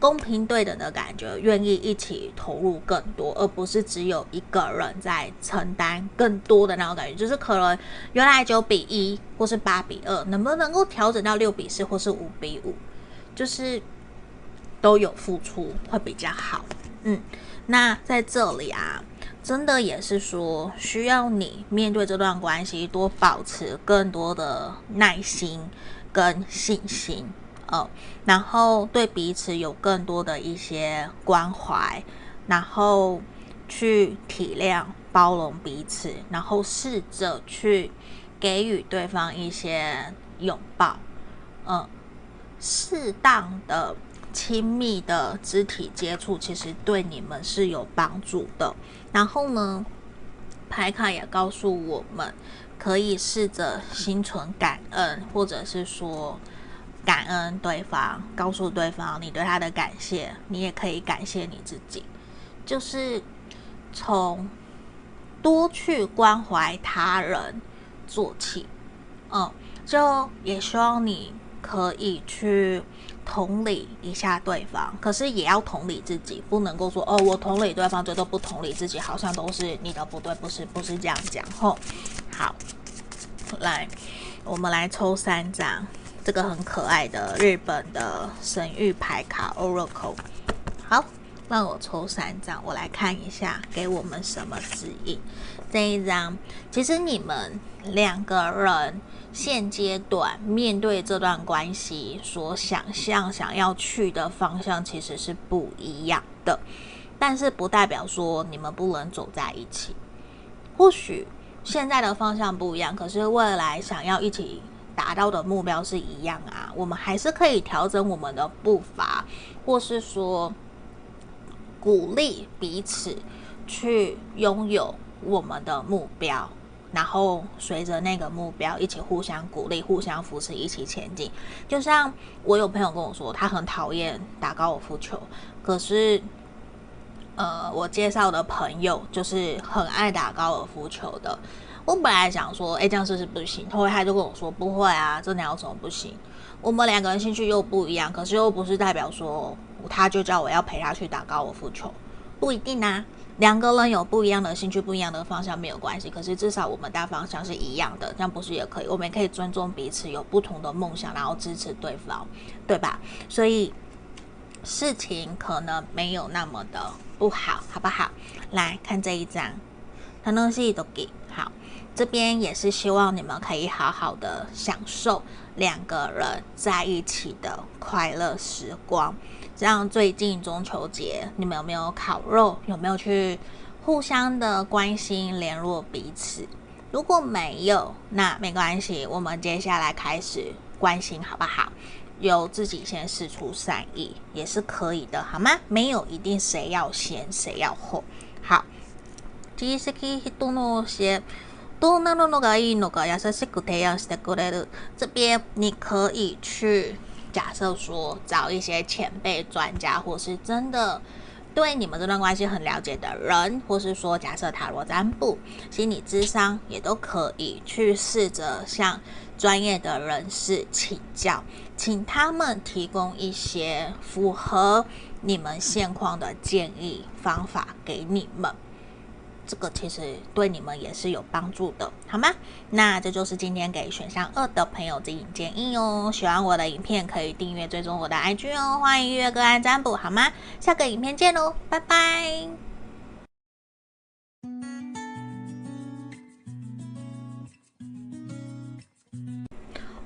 公平对等的感觉，愿意一起投入更多，而不是只有一个人在承担更多的那种感觉。就是可能原来九比一或是八比二，能不能够调整到六比四或是五比五，就是都有付出会比较好。嗯，那在这里啊。真的也是说，需要你面对这段关系，多保持更多的耐心跟信心，呃，然后对彼此有更多的一些关怀，然后去体谅、包容彼此，然后试着去给予对方一些拥抱，嗯，适当的。亲密的肢体接触其实对你们是有帮助的。然后呢，牌卡也告诉我们，可以试着心存感恩，或者是说感恩对方，告诉对方你对他的感谢。你也可以感谢你自己，就是从多去关怀他人做起。嗯，就也希望你可以去。同理一下对方，可是也要同理自己，不能够说哦，我同理对方，这都不同理自己，好像都是你的不对，不是，不是这样讲。吼，好，来，我们来抽三张这个很可爱的日本的神諭牌卡 Oracle。好，让我抽三张，我来看一下给我们什么指引。这一张，其实你们两个人。现阶段面对这段关系，所想象想要去的方向其实是不一样的，但是不代表说你们不能走在一起。或许现在的方向不一样，可是未来想要一起达到的目标是一样啊。我们还是可以调整我们的步伐，或是说鼓励彼此去拥有我们的目标。然后随着那个目标一起互相鼓励、互相扶持、一起前进。就像我有朋友跟我说，他很讨厌打高尔夫球，可是，呃，我介绍的朋友就是很爱打高尔夫球的。我本来想说，哎，这样是不是不行？后来他就跟我说，不会啊，这哪有什么不行？我们两个人兴趣又不一样，可是又不是代表说他就叫我要陪他去打高尔夫球，不一定啊。两个人有不一样的兴趣、不一样的方向没有关系，可是至少我们大方向是一样的，这样不是也可以？我们也可以尊重彼此有不同的梦想，然后支持对方，对吧？所以事情可能没有那么的不好，好不好？来看这一张，很多东西都给，这边也是希望你们可以好好的享受两个人在一起的快乐时光。像最近中秋节，你们有没有烤肉？有没有去互相的关心、联络彼此？如果没有，那没关系，我们接下来开始关心，好不好？由自己先试出善意也是可以的，好吗？没有一定谁要先，谁要后。好，这边你可以去。假设说找一些前辈专家，或是真的对你们这段关系很了解的人，或是说假设塔罗占卜、心理咨商，也都可以去试着向专业的人士请教，请他们提供一些符合你们现况的建议方法给你们。这个其实对你们也是有帮助的，好吗？那这就是今天给选项二的朋友指引建议哦。喜欢我的影片可以订阅追踪我的 IG 哦。欢迎预约个案占卜，好吗？下个影片见喽，拜拜。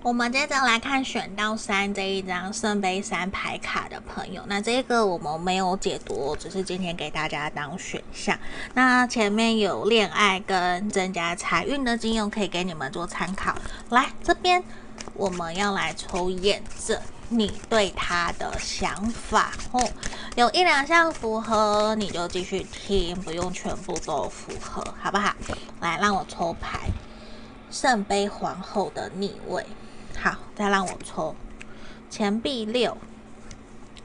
我们接着来看选到三这一张圣杯三牌卡的朋友，那这个我们没有解读，只是今天给大家当选项。那前面有恋爱跟增加财运的金用，可以给你们做参考。来这边，我们要来抽验证你对他的想法哦。有一两项符合，你就继续听，不用全部都符合，好不好？来，让我抽牌，圣杯皇后的逆位。好，再让我抽钱币六，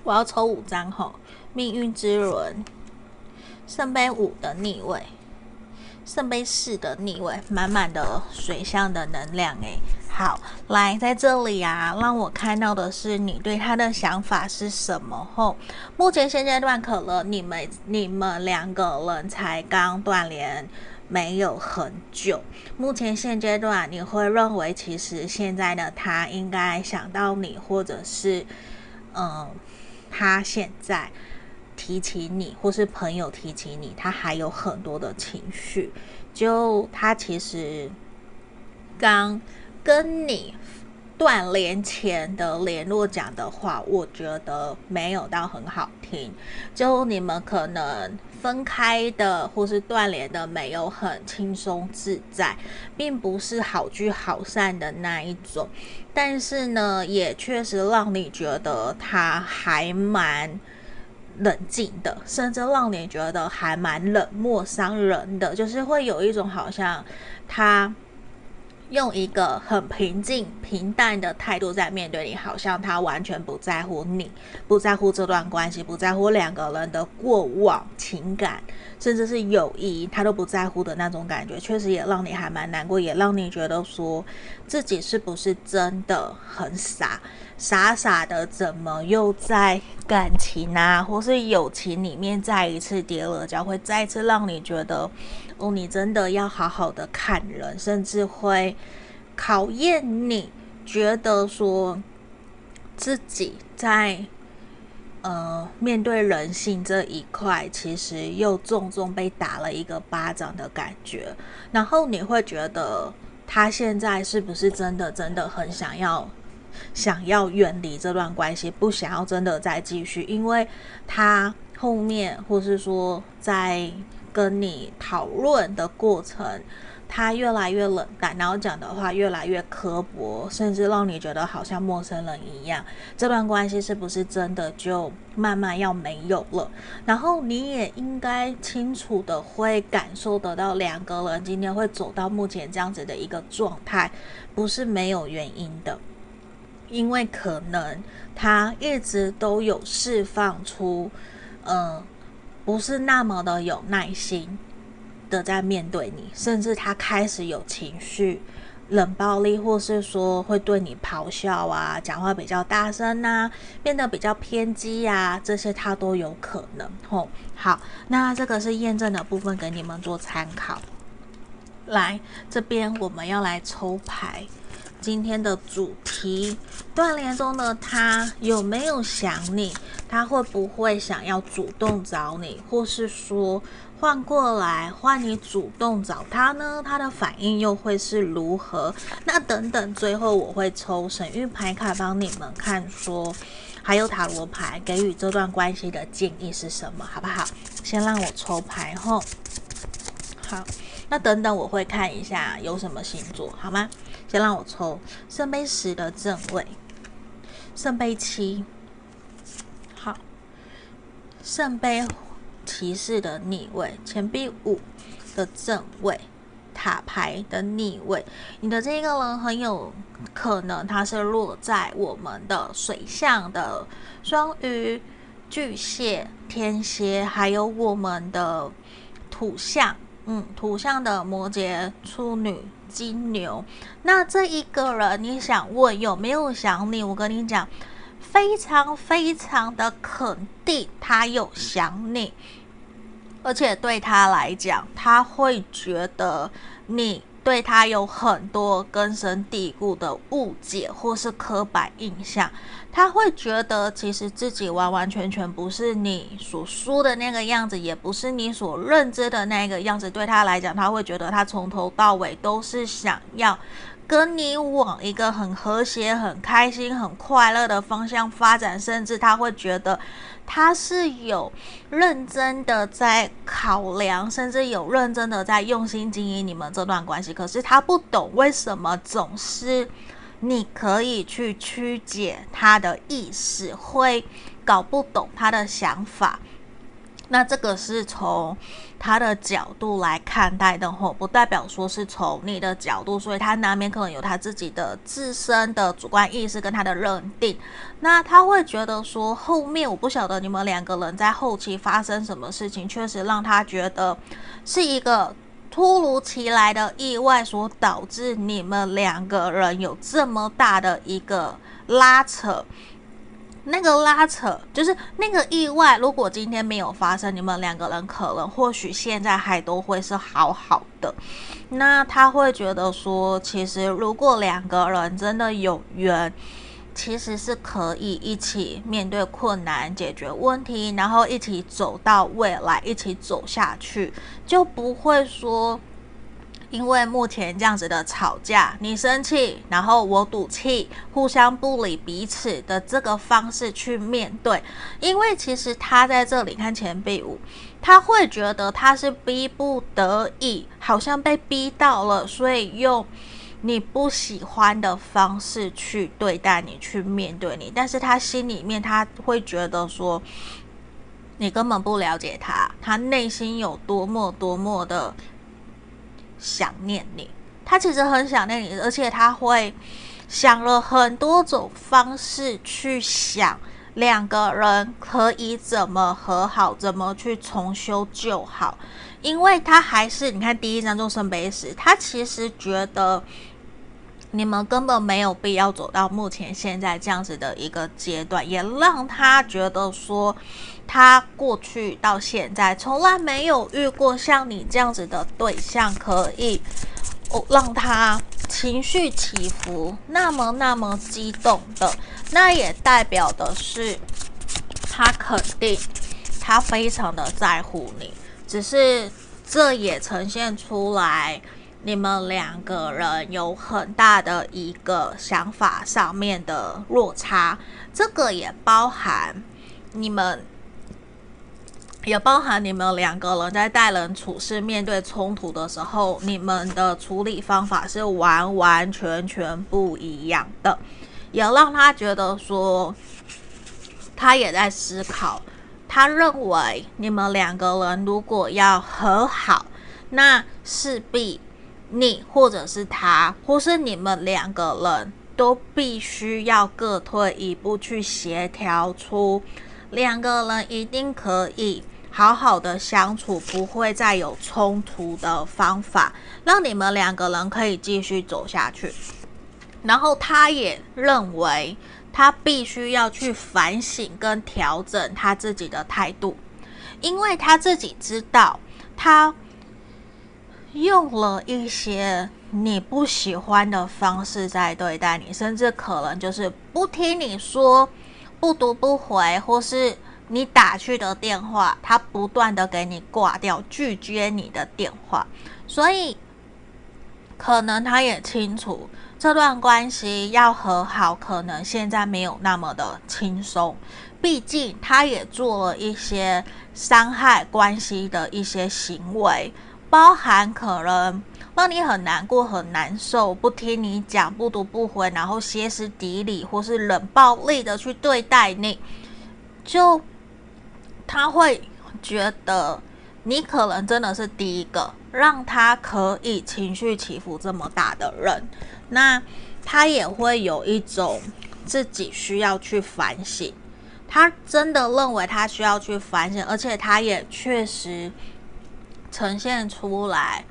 我要抽五张吼，命运之轮，圣杯五的逆位，圣杯四的逆位，满满的水象的能量诶。好，来在这里啊，让我看到的是你对他的想法是什么吼？目前现阶段可能你们你们两个人才刚断联。没有很久，目前现阶段你会认为，其实现在的他应该想到你，或者是，嗯，他现在提起你，或是朋友提起你，他还有很多的情绪。就他其实刚跟你断联前的联络讲的话，我觉得没有到很好听。就你们可能。分开的或是断联的没有很轻松自在，并不是好聚好散的那一种，但是呢，也确实让你觉得他还蛮冷静的，甚至让你觉得还蛮冷漠伤人的，就是会有一种好像他。用一个很平静、平淡的态度在面对你，好像他完全不在乎你，不在乎这段关系，不在乎两个人的过往情感，甚至是友谊，他都不在乎的那种感觉，确实也让你还蛮难过，也让你觉得说自己是不是真的很傻，傻傻的，怎么又在感情啊，或是友情里面再一次跌了跤，会再次让你觉得。哦，你真的要好好的看人，甚至会考验你，觉得说自己在呃面对人性这一块，其实又重重被打了一个巴掌的感觉。然后你会觉得他现在是不是真的真的很想要想要远离这段关系，不想要真的再继续，因为他后面或是说在。跟你讨论的过程，他越来越冷淡，然后讲的话越来越刻薄，甚至让你觉得好像陌生人一样。这段关系是不是真的就慢慢要没有了？然后你也应该清楚的会感受得到，两个人今天会走到目前这样子的一个状态，不是没有原因的，因为可能他一直都有释放出，嗯、不是那么的有耐心。的在面对你，甚至他开始有情绪、冷暴力，或是说会对你咆哮啊，讲话比较大声呐、啊，变得比较偏激、啊，这些他都有可能。吼，好，那这个是验证的部分，给你们做参考。来这边，我们要来抽牌。今天的主题，断联中的他有没有想你？他会不会想要主动找你，或是说换过来换你主动找他呢？他的反应又会是如何？那等等，最后我会抽神諭牌卡帮你们看说，还有塔罗牌给予这段关系的建议是什么，好不好？先让我抽牌后，好，那等等我会看一下有什么星座，好吗？先让我抽圣杯十的正位，圣杯七，好，圣杯骑士的逆位，钱币五的正位，塔牌的逆位。你的这个人很有可能他是落在我们的水象的双鱼、巨蟹、天蝎，还有我们的土象，嗯，土象的摩羯、处女。金牛，那这一个人，你想问有没有想你？我跟你讲，非常非常的肯定，他有想你，而且对他来讲，他会觉得你。对他有很多根深蒂固的误解或是刻板印象，他会觉得其实自己完完全全不是你所说的那个样子，也不是你所认知的那个样子。对他来讲，他会觉得他从头到尾都是想要跟你往一个很和谐、很开心、很快乐的方向发展，甚至他会觉得。他是有认真的在考量，甚至有认真的在用心经营你们这段关系。可是他不懂为什么总是你可以去曲解他的意思，会搞不懂他的想法。那这个是从他的角度来看待的吼，不代表说是从你的角度，所以他难免可能有他自己的自身的主观意识跟他的认定。那他会觉得说，后面我不晓得你们两个人在后期发生什么事情，确实让他觉得是一个突如其来的意外所导致你们两个人有这么大的一个拉扯。那个拉扯就是那个意外，如果今天没有发生，你们两个人可能或许现在还都会是好好的。那他会觉得说，其实如果两个人真的有缘，其实是可以一起面对困难、解决问题，然后一起走到未来，一起走下去，就不会说。因为目前这样子的吵架，你生气，然后我赌气，互相不理彼此的这个方式去面对，因为其实他在这里看钱币五，他会觉得他是逼不得已，好像被逼到了，所以用你不喜欢的方式去对待你，去面对你，但是他心里面他会觉得说，你根本不了解他，他内心有多么多么的。想念你，他其实很想念你，而且他会想了很多种方式去想两个人可以怎么和好，怎么去重修旧好。因为他还是你看第一张众生杯时，他其实觉得你们根本没有必要走到目前现在这样子的一个阶段，也让他觉得说。他过去到现在从来没有遇过像你这样子的对象，可以哦让他情绪起伏那么那么激动的，那也代表的是他肯定他非常的在乎你，只是这也呈现出来你们两个人有很大的一个想法上面的落差，这个也包含你们。也包含你们两个人在待人处事、面对冲突的时候，你们的处理方法是完完全全不一样的，也让他觉得说，他也在思考，他认为你们两个人如果要和好，那势必你或者是他，或是你们两个人都必须要各退一步去协调出两个人一定可以。好好的相处，不会再有冲突的方法，让你们两个人可以继续走下去。然后他也认为，他必须要去反省跟调整他自己的态度，因为他自己知道，他用了一些你不喜欢的方式在对待你，甚至可能就是不听你说，不读不回，或是。你打去的电话，他不断的给你挂掉，拒绝你的电话，所以可能他也清楚这段关系要和好，可能现在没有那么的轻松。毕竟他也做了一些伤害关系的一些行为，包含可能让你很难过、很难受，不听你讲，不读不回，然后歇斯底里或是冷暴力的去对待你，就。他会觉得你可能真的是第一个让他可以情绪起伏这么大的人，那他也会有一种自己需要去反省。他真的认为他需要去反省，而且他也确实呈现出来，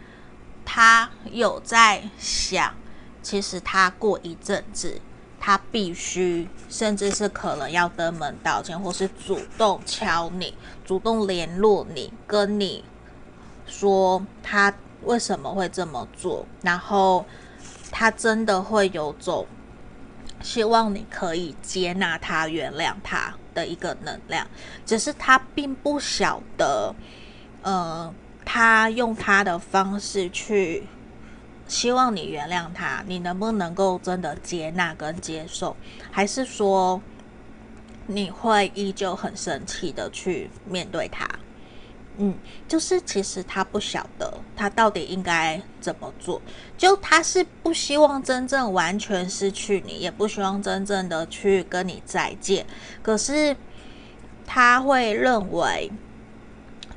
他有在想，其实他过一阵子。他必须，甚至是可能要登门道歉，或是主动敲你，主动联络你，跟你说他为什么会这么做，然后他真的会有种希望你可以接纳他、原谅他的一个能量，只是他并不晓得，呃，他用他的方式去。希望你原谅他，你能不能够真的接纳跟接受？还是说你会依旧很生气的去面对他？嗯，就是其实他不晓得他到底应该怎么做，就他是不希望真正完全失去你，也不希望真正的去跟你再见。可是他会认为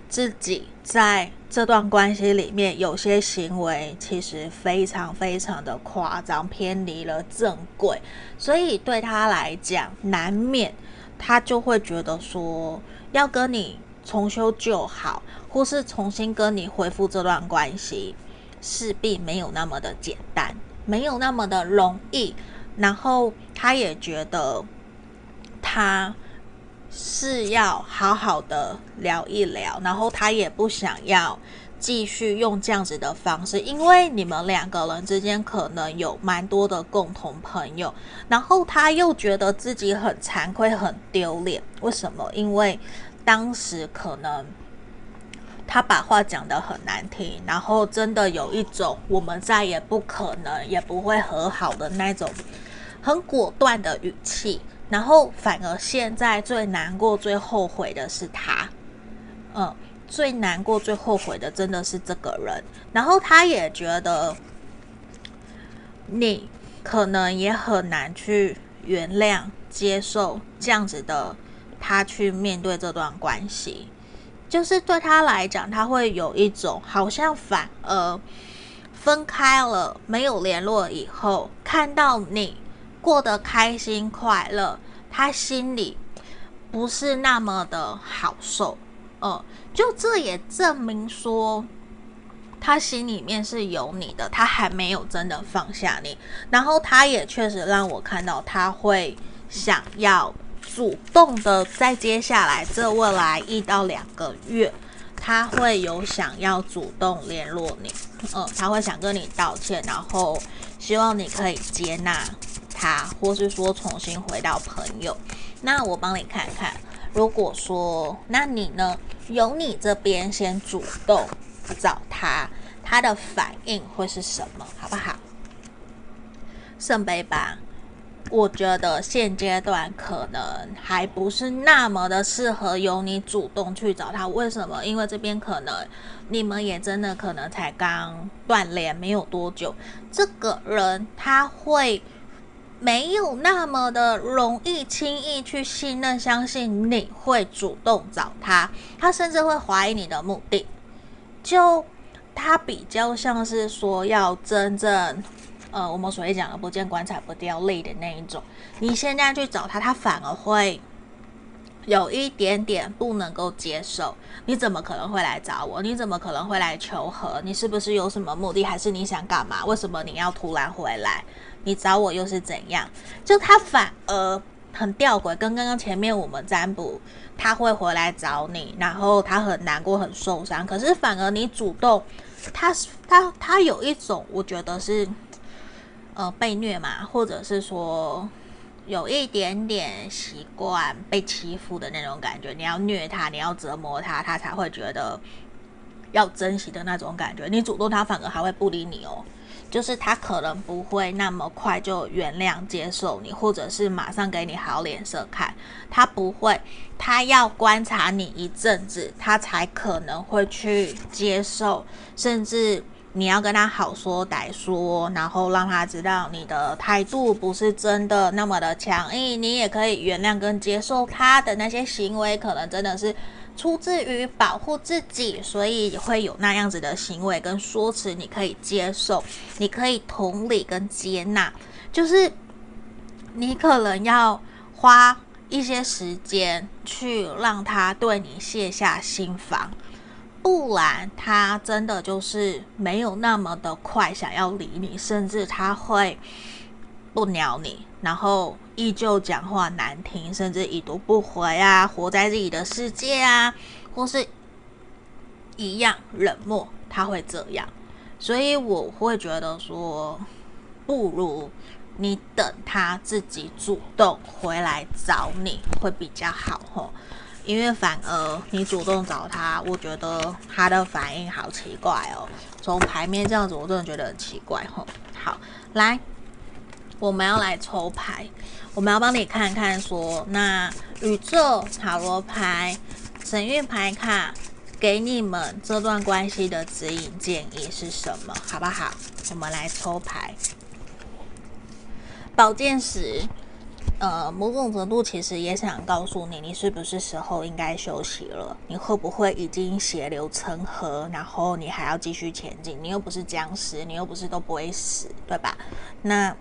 自己在。这段关系里面有些行为其实非常非常的夸张，偏离了正轨，所以对他来讲，难免他就会觉得说，要跟你重修旧好，或是重新跟你恢复这段关系，势必没有那么的简单，没有那么的容易。然后他也觉得他。是要好好的聊一聊，然后他也不想要继续用这样子的方式，因为你们两个人之间可能有蛮多的共同朋友，然后他又觉得自己很惭愧、很丢脸。为什么？因为当时可能他把话讲得很难听，然后真的有一种我们再也不可能、也不会和好的那种很果断的语气。然后反而现在最难过、最后悔的是他，嗯，最难过、最后悔的真的是这个人。然后他也觉得你可能也很难去原谅、接受这样子的他去面对这段关系，就是对他来讲，他会有一种好像反而分开了、没有联络以后，看到你。过得开心快乐，他心里不是那么的好受，嗯，就这也证明说，他心里面是有你的，他还没有真的放下你。然后他也确实让我看到，他会想要主动的在接下来这未来一到两个月，他会有想要主动联络你，嗯，他会想跟你道歉，然后希望你可以接纳。他，或是说重新回到朋友，那我帮你看看。如果说，那你呢？由你这边先主动找他，他的反应会是什么？好不好？圣杯八，我觉得现阶段可能还不是那么的适合由你主动去找他。为什么？因为这边可能你们也真的可能才刚断联没有多久，这个人他会没有那么的容易轻易去信任、相信你会主动找他，他甚至会怀疑你的目的。就他比较像是说要真正。呃，我们所谓讲的不见棺材不掉泪的那一种，你现在去找他，他反而会有一点点不能够接受。你怎么可能会来找我？你怎么可能会来求和？你是不是有什么目的？还是你想干嘛？为什么你要突然回来？你找我又是怎样？就他反而很吊诡，跟刚刚前面我们占卜，他会回来找你，然后他很难过、很受伤，可是反而你主动，他他他有一种，我觉得是。呃，被虐嘛，或者是说有一点点习惯被欺负的那种感觉，你要虐他，你要折磨他，他才会觉得要珍惜的那种感觉。你主动，他反而还会不理你哦，就是他可能不会那么快就原谅接受你，或者是马上给你好脸色看，他不会，他要观察你一阵子，他才可能会去接受，甚至。你要跟他好说歹说，然后让他知道你的态度不是真的那么的强硬，你也可以原谅跟接受他的那些行为，可能真的是出自于保护自己，所以会有那样子的行为跟说辞，你可以接受，你可以同理跟接纳，就是你可能要花一些时间去让他对你卸下心防。不然，他真的就是没有那么的快想要理你，甚至他会不鸟你，然后依旧讲话难听，甚至已读不回啊，活在自己的世界啊，或是一样冷漠，他会这样。所以我会觉得说，不如你等他自己主动回来找你会比较好吼。因为反而你主动找他，我觉得他的反应好奇怪哦。从牌面这样子，我真的觉得很奇怪吼。好，来，我们要来抽牌，我们要帮你看看说，那宇宙塔罗牌、神諭牌卡给你们这段关系的指引建议是什么，好不好？我们来抽牌，宝剑十。呃，某种程度其实也想告诉你，你是不是时候应该休息了？你会不会已经血流成河，然后你还要继续前进？你又不是僵尸，你又不是都不会死，对吧？那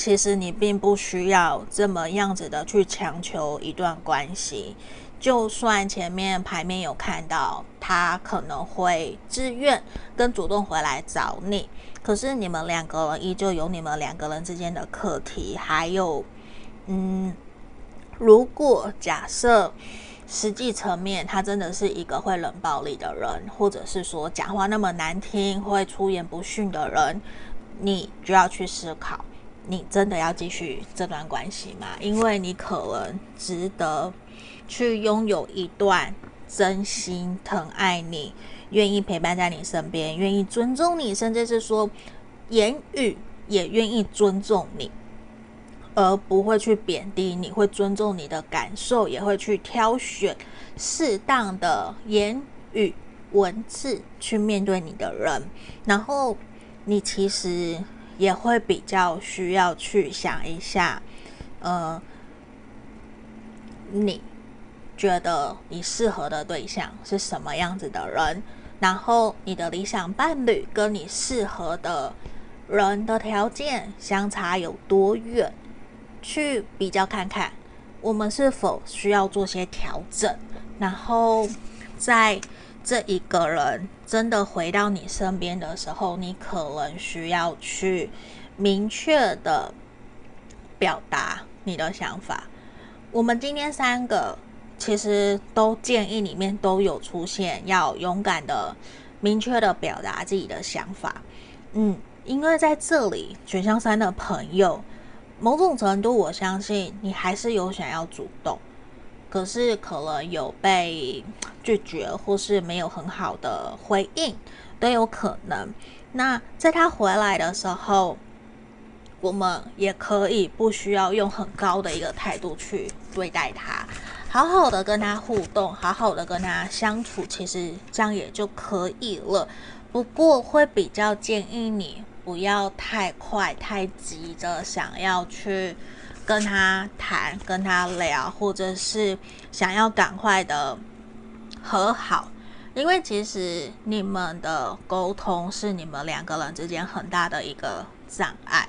其实你并不需要这么样子的去强求一段关系。就算前面牌面有看到他可能会自愿跟主动回来找你，可是你们两个人依旧有你们两个人之间的课题，还有，嗯，如果假设实际层面他真的是一个会冷暴力的人，或者是说讲话那么难听、会出言不逊的人，你就要去思考，你真的要继续这段关系吗？因为你可能值得。去拥有一段真心疼爱你、愿意陪伴在你身边、愿意尊重你，甚至是说言语也愿意尊重你，而不会去贬低你，会尊重你的感受，也会去挑选适当的言语文字去面对你的人。然后你其实也会比较需要去想一下，呃，你。觉得你适合的对象是什么样子的人，然后你的理想伴侣跟你适合的人的条件相差有多远，去比较看看，我们是否需要做些调整。然后在这一个人真的回到你身边的时候，你可能需要去明确的表达你的想法。我们今天三个。其实都建议里面都有出现，要勇敢的、明确的表达自己的想法。嗯，因为在这里选项三的朋友，某种程度我相信你还是有想要主动，可是可能有被拒绝，或是没有很好的回应，都有可能。那在他回来的时候，我们也可以不需要用很高的一个态度去对待他，好好的跟他互动，好好的跟他相处，其实这样也就可以了。不过会比较建议你不要太快、太急着想要去跟他谈、跟他聊，或者是想要赶快的和好，因为其实你们的沟通是你们两个人之间很大的一个障碍。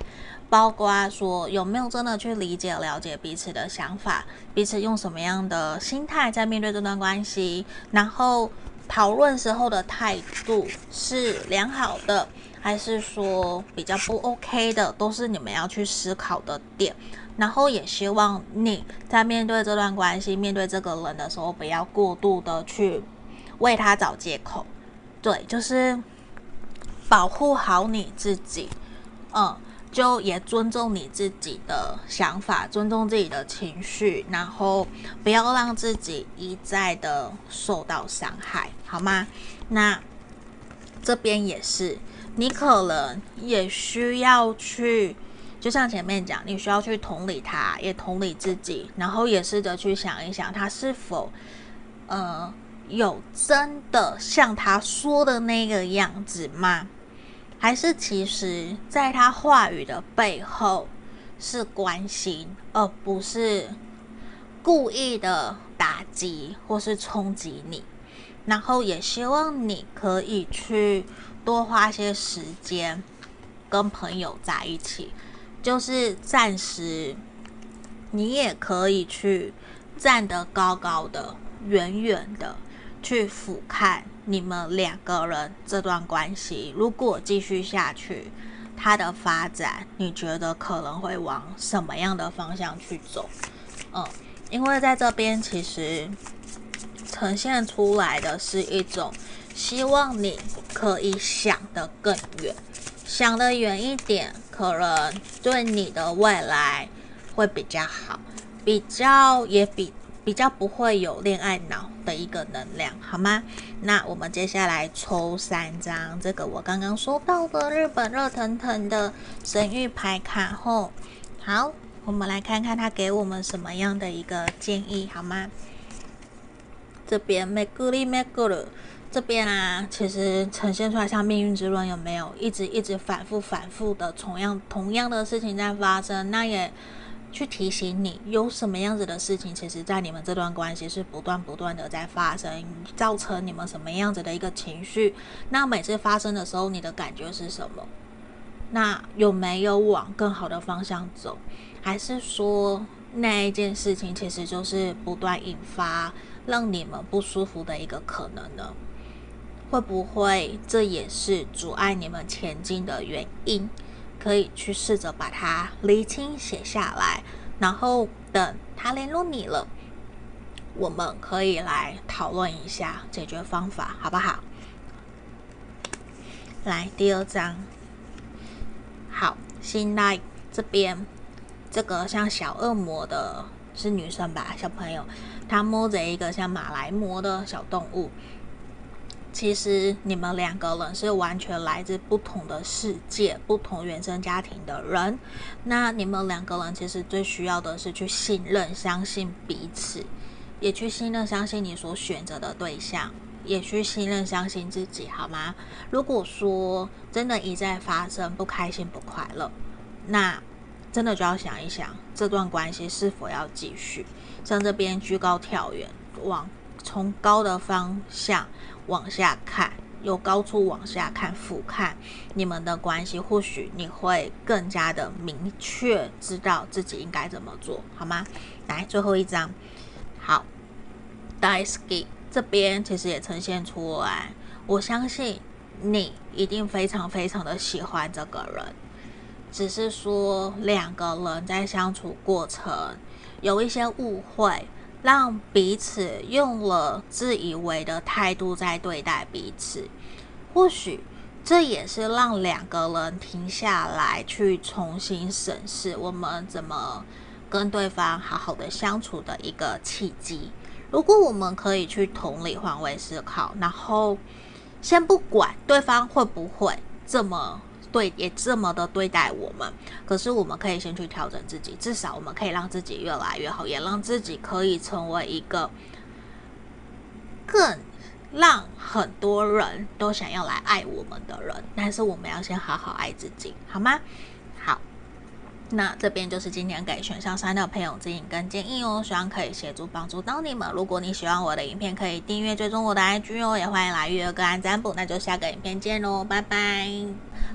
包括说有没有真的去理解、了解彼此的想法，彼此用什么样的心态在面对这段关系，然后讨论时候的态度是良好的，还是说比较不 OK 的，都是你们要去思考的点。然后也希望你在面对这段关系、面对这个人的时候，不要过度的去为他找借口。对，就是保护好你自己。嗯。就也尊重你自己的想法，尊重自己的情绪，然后不要让自己一再的受到伤害，好吗？那这边也是，你可能也需要去，就像前面讲，你需要去同理他，也同理自己，然后也试着去想一想，他是否呃有真的像他说的那个样子吗？还是其实，在他话语的背后是关心，而不是故意的打击或是冲击你。然后也希望你可以去多花些时间跟朋友在一起，就是暂时你也可以去站得高高的、远远的去俯瞰。你们两个人这段关系，如果继续下去，它的发展，你觉得可能会往什么样的方向去走？嗯，因为在这边其实呈现出来的是一种希望你可以想得更远，想得远一点，可能对你的未来会比较好，比较也比。比较不会有恋爱脑的一个能量，好吗？那我们接下来抽三张，这个我刚刚说到的日本热腾腾的神諭牌卡后，好，我们来看看他给我们什么样的一个建议，好吗？这边めくりめくる， 这边啊，其实呈现出来像命运之轮，有没有？一直一直反复反复的同样同样的事情在发生，那也。去提醒你有什么样子的事情，其实，在你们这段关系是不断不断的在发生，造成你们什么样子的一个情绪。那每次发生的时候，你的感觉是什么？那有没有往更好的方向走？还是说那一件事情其实就是不断引发让你们不舒服的一个可能呢？会不会这也是阻碍你们前进的原因？可以去试着把它厘清写下来，然后等他联络你了，我们可以来讨论一下解决方法，好不好？来第二张，好，现在这边这个像小恶魔的是女生吧？小朋友，她摸着一个像马来貘的小动物。其实你们两个人是完全来自不同的世界、不同原生家庭的人。那你们两个人其实最需要的是去信任、相信彼此，也去信任、相信你所选择的对象，也去信任、相信自己，好吗？如果说真的一再发生不开心、不快乐，那真的就要想一想这段关系是否要继续。像这边居高跳远，往从高的方向。往下看，由高处往下看，俯瞰你们的关系，或许你会更加的明确知道自己应该怎么做，好吗？来，最后一张，好，Daisuki 这边其实也呈现出来，我相信你一定非常非常的喜欢这个人，只是说两个人在相处过程有一些误会。让彼此用了自以为的态度在对待彼此，或许这也是让两个人停下来去重新审视我们怎么跟对方好好的相处的一个契机。如果我们可以去同理、换位思考，然后先不管对方会不会这么对，也这么的对待我们。可是我们可以先去调整自己，至少我们可以让自己越来越好，也让自己可以成为一个更让很多人都想要来爱我们的人。但是我们要先好好爱自己，好吗？那这边就是今天给选项三的朋友指引跟建议哦，希望可以协助帮助到你们。如果你喜欢我的影片，可以订阅追踪我的 IG 哦，也欢迎来预约个案占卜。那就下个影片见喽，拜拜。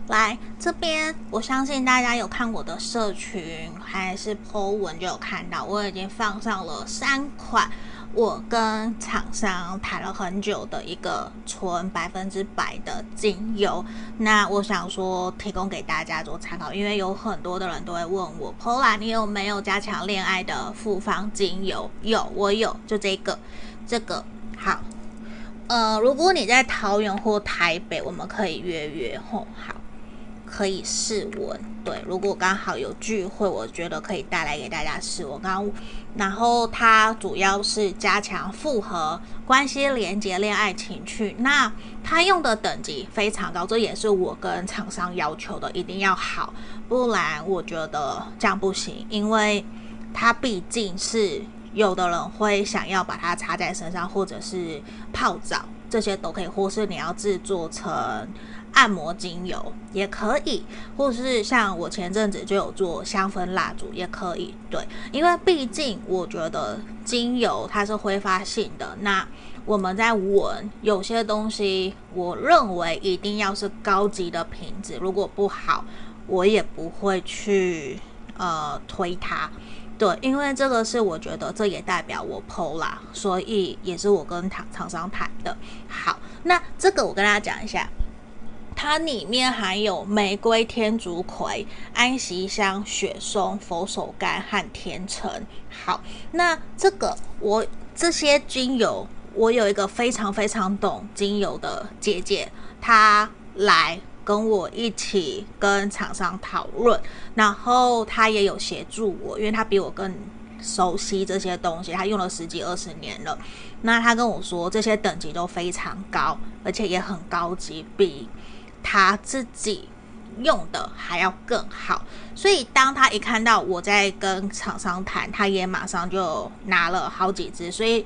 来这边，我相信大家有看我的社群还是 po 文就有看到，我已经放上了三款。我跟厂商谈了很久的一个纯百分之百的精油，那我想说提供给大家做参考，因为有很多的人都会问我，Pola，你有没有加强恋爱的复方精油？有，我有，就这个，这个好。呃，如果你在桃园或台北，我们可以约约吼，好。可以试闻，对，如果刚好有聚会，我觉得可以带来给大家试闻。刚，然后它主要是加强复合关系连接、恋爱情趣。那它用的等级非常高，这也是我跟厂商要求的，一定要好，不然我觉得这样不行，因为它毕竟是有的人会想要把它擦在身上，或者是泡澡，这些都可以，或是你要制作成。按摩精油也可以，或是像我前阵子就有做香氛蜡烛也可以。对，因为毕竟我觉得精油它是挥发性的，那我们在闻有些东西，我认为一定要是高级的瓶子，如果不好，我也不会去呃推它。对，因为这个是我觉得这也代表我 PO 啦，所以也是我跟厂厂商谈的。好，那这个我跟大家讲一下。它里面含有玫瑰、天竺葵、安息香、雪松、佛手柑和甜橙。好，那这个我这些精油，我有一个非常非常懂精油的姐姐，她来跟我一起跟厂商讨论，然后他也有协助我，因为他比我更熟悉这些东西，他用了十几二十年了。那他跟我说，这些等级都非常高，而且也很高级，比。他自己用的还要更好，所以当他一看到我在跟厂商谈，他也马上就拿了好几支。所以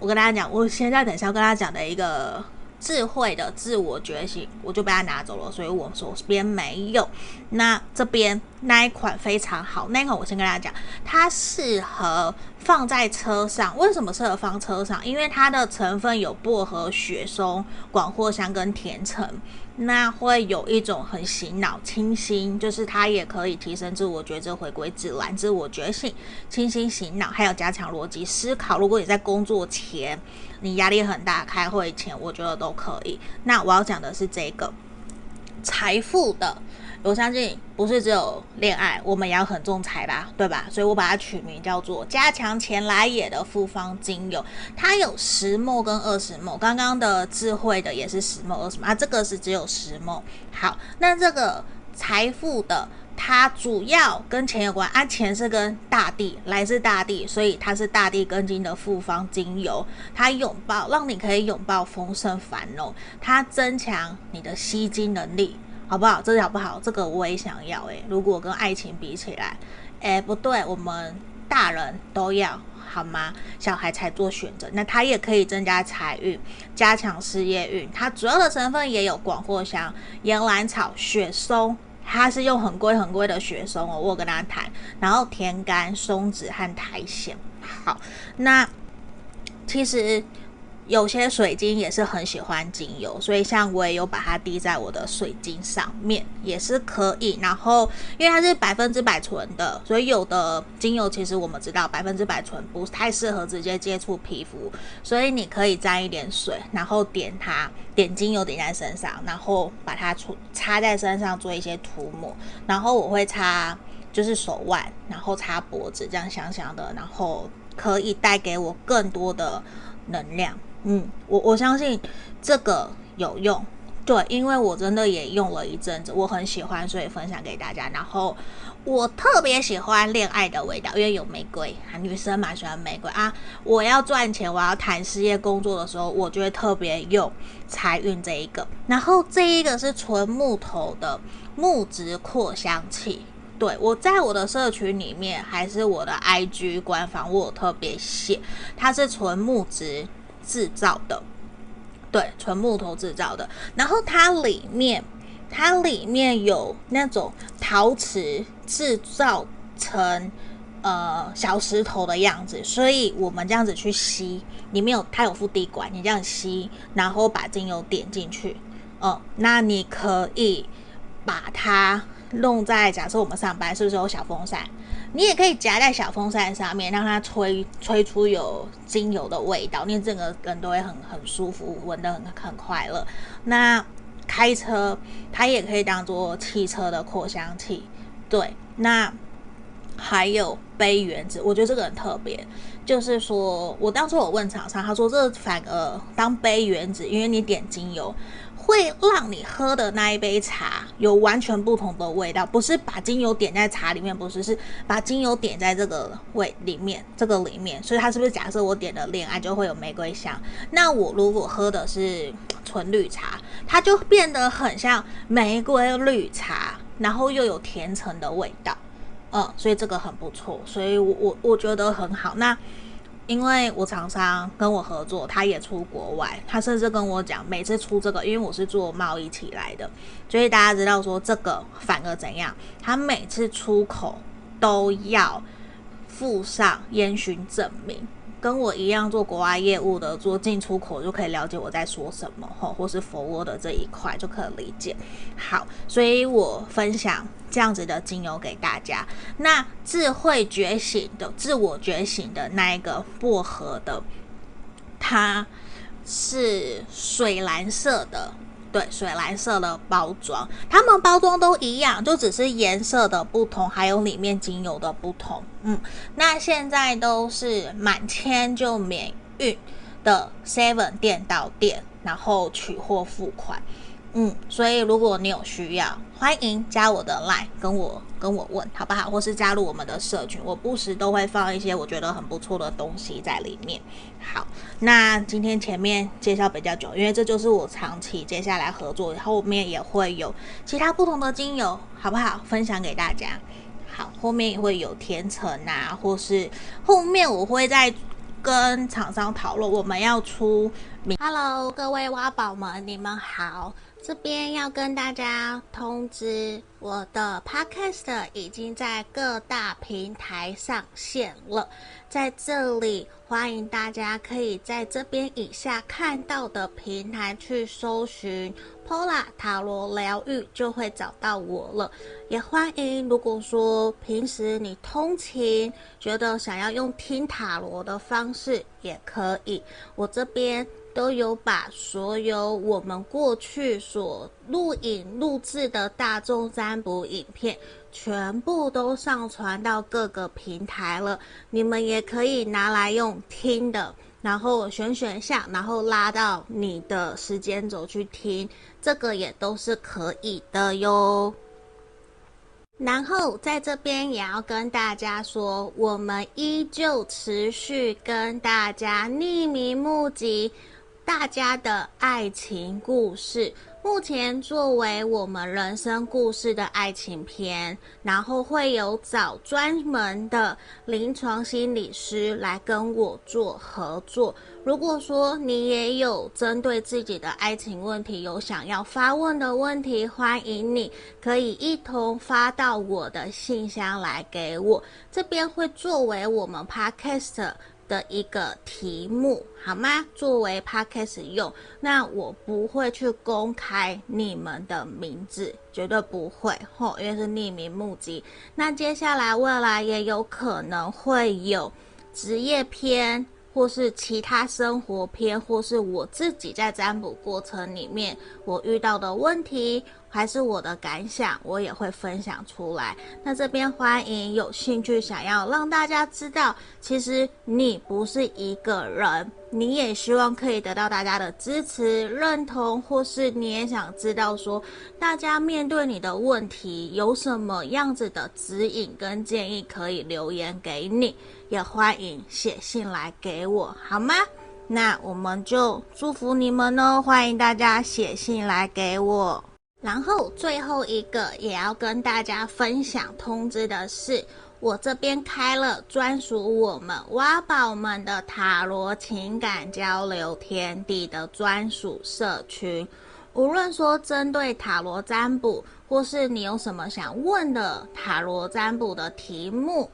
我跟大家讲，我现在等下要跟他讲的一个智慧的自我觉醒，我就被他拿走了，所以我手边没有。那这边那一款非常好，那一款我先跟大家讲，它适合放在车上。为什么适合放车上？因为它的成分有薄荷、雪松、广藿香跟甜橙。那会有一种很醒脑、清新，就是它也可以提升自我觉知、回归自然、自我觉醒、清新醒脑，还有加强逻辑思考。如果你在工作前，你压力很大，开会前，我觉得都可以。那我要讲的是这个财富的。我相信不是只有恋爱，我们也要很重财吧，对吧？所以我把它取名叫做“加强钱来也”的复方精油，它有十墨跟二十墨。刚刚的智慧的也是十墨、二十 ml，啊，这个是只有十墨。好，那这个财富的，它主要跟钱有关啊，钱是跟大地，来自大地，所以它是大地根茎的复方精油，它拥抱，让你可以拥抱丰盛繁荣，它增强你的吸金能力。好不好？这好不好？这个我也想要诶、如果跟爱情比起来，诶，不对，我们大人都要好吗？小孩才做选择。那它也可以增加财运，加强事业运。它主要的成分也有广藿香、岩兰草、雪松，他是用很贵很贵的雪松哦。我跟他谈，然后天干、松子和苔藓。好，那其实。有些水晶也是很喜欢精油，所以像我也有把它滴在我的水晶上面，也是可以。然后因为它是百分之百纯的，所以有的精油其实我们知道百分之百纯不太适合直接接触皮肤，所以你可以沾一点水，然后点它，点精油点在身上，然后把它擦在身上做一些涂抹。然后我会擦就是手腕，然后擦脖子，这样香香的，然后可以带给我更多的能量。嗯，我我相信这个有用，对，因为我真的也用了一阵子，我很喜欢，所以分享给大家。然后我特别喜欢恋爱的味道，因为有玫瑰啊，女生蛮喜欢玫瑰啊。我要赚钱，我要谈事业工作的时候，我就会特别用财运这一个。然后这一个是纯木头的木质扩香器。对，我在我的社群里面，还是我的 IG 官方，我特别写，它是纯木质制造的。对，纯木头制造的，然后它里面，它里面有那种陶瓷制造成呃小石头的样子，所以我们这样子去吸，里面有它有附滴管，你这样吸，然后把精油点进去，哦，那你可以把它弄在，假设我们上班是不是有小风扇？你也可以夹在小风扇上面，让它吹吹出有精油的味道，你整个人都会很很舒服，闻得很很快乐。那开车它也可以当做汽车的扩香器，对。那还有杯原子，我觉得这个很特别，就是说我当初我问厂商，他说这反而当杯原子，因为你点精油。会让你喝的那一杯茶有完全不同的味道，不是把精油点在茶里面，不是，是把精油点在这个味里面，这个里面。所以它是不是假设我点的恋爱就会有玫瑰香？那我如果喝的是纯绿茶，它就变得很像玫瑰绿茶，然后又有甜橙的味道，嗯，所以这个很不错，所以我我我觉得很好。那。因为我常常跟我合作，他也出国外，他甚至跟我讲，每次出这个，因为我是做贸易起来的，所以大家知道说这个反而怎样，他每次出口都要附上烟熏证明。跟我一样做国外业务的，做进出口就可以了解我在说什么，吼，或是 forward 的这一块就可以理解。好，所以我分享这样子的精油给大家。那智慧觉醒的、自我觉醒的那一个薄荷的，它是水蓝色的。对，水蓝色的包装，它们包装都一样，就只是颜色的不同，还有里面精油的不同。嗯，那现在都是满千就免运的 Seven 店到店，然后取货付款。嗯，所以如果你有需要，欢迎加我的 line 跟我跟我问好不好？或是加入我们的社群，我不时都会放一些我觉得很不错的东西在里面。好，那今天前面介绍比较久，因为这就是我长期接下来合作，后面也会有其他不同的精油，好不好？分享给大家。好，后面也会有甜橙啊，或是后面我会再跟厂商讨论我们要出。Hello，各位挖宝们，你们好。这边要跟大家通知，我的 Podcast 已经在各大平台上线了。在这里，欢迎大家可以在这边以下看到的平台去搜寻 Pola 塔罗疗愈，就会找到我了。也欢迎，如果说平时你通勤，觉得想要用听塔罗的方式，也可以。我这边。都有把所有我们过去所录影录制的大众占卜影片，全部都上传到各个平台了。你们也可以拿来用听的，然后选选项，然后拉到你的时间轴去听，这个也都是可以的哟。然后在这边也要跟大家说，我们依旧持续跟大家匿名募集。大家的爱情故事，目前作为我们人生故事的爱情篇，然后会有找专门的临床心理师来跟我做合作。如果说你也有针对自己的爱情问题有想要发问的问题，欢迎你可以一同发到我的信箱来给我，这边会作为我们 Podcast 的一个题目，好吗？作为 podcast 用，那我不会去公开你们的名字，绝对不会，吼，因为是匿名募集。那接下来未来也有可能会有职业篇，或是其他生活篇，或是我自己在占卜过程里面我遇到的问题，还是我的感想，我也会分享出来。那这边欢迎有兴趣想要让大家知道，其实你不是一个人，你也希望可以得到大家的支持、认同，或是你也想知道说，大家面对你的问题有什么样子的指引跟建议，可以留言给你，也欢迎写信来给我，好吗？那我们就祝福你们哦，欢迎大家写信来给我。然后最后一个也要跟大家分享通知的是，我这边开了专属我们挖宝们的塔罗情感交流天地的专属社群。无论说针对塔罗占卜，或是你有什么想问的塔罗占卜的题目。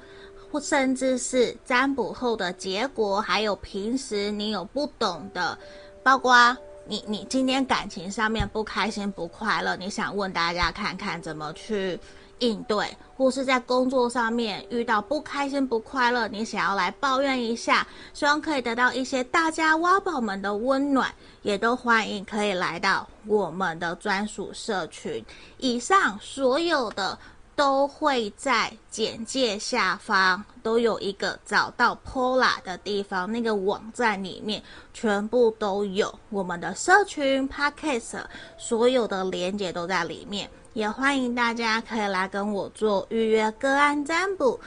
或甚至是占卜后的结果，还有平时你有不懂的，包括你你今天感情上面不开心不快乐，你想问大家看看怎么去应对，或是在工作上面遇到不开心不快乐，你想要来抱怨一下，希望可以得到一些大家挖宝们的温暖，也都欢迎可以来到我们的专属社群。以上所有的。都会在简介下方都有一个找到 Pola 的地方，那个网站里面全部都有我们的社群 Podcast，所有的连结都在里面，也欢迎大家可以来跟我做预约个案占卜。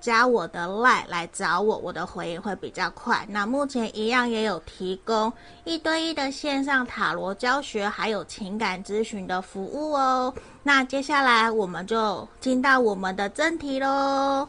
加我的 LINE 来找我，我的回应会比较快。那目前一样也有提供一对一的线上塔罗教学，还有情感咨询的服务哦。那接下来我们就进到我们的正题喽。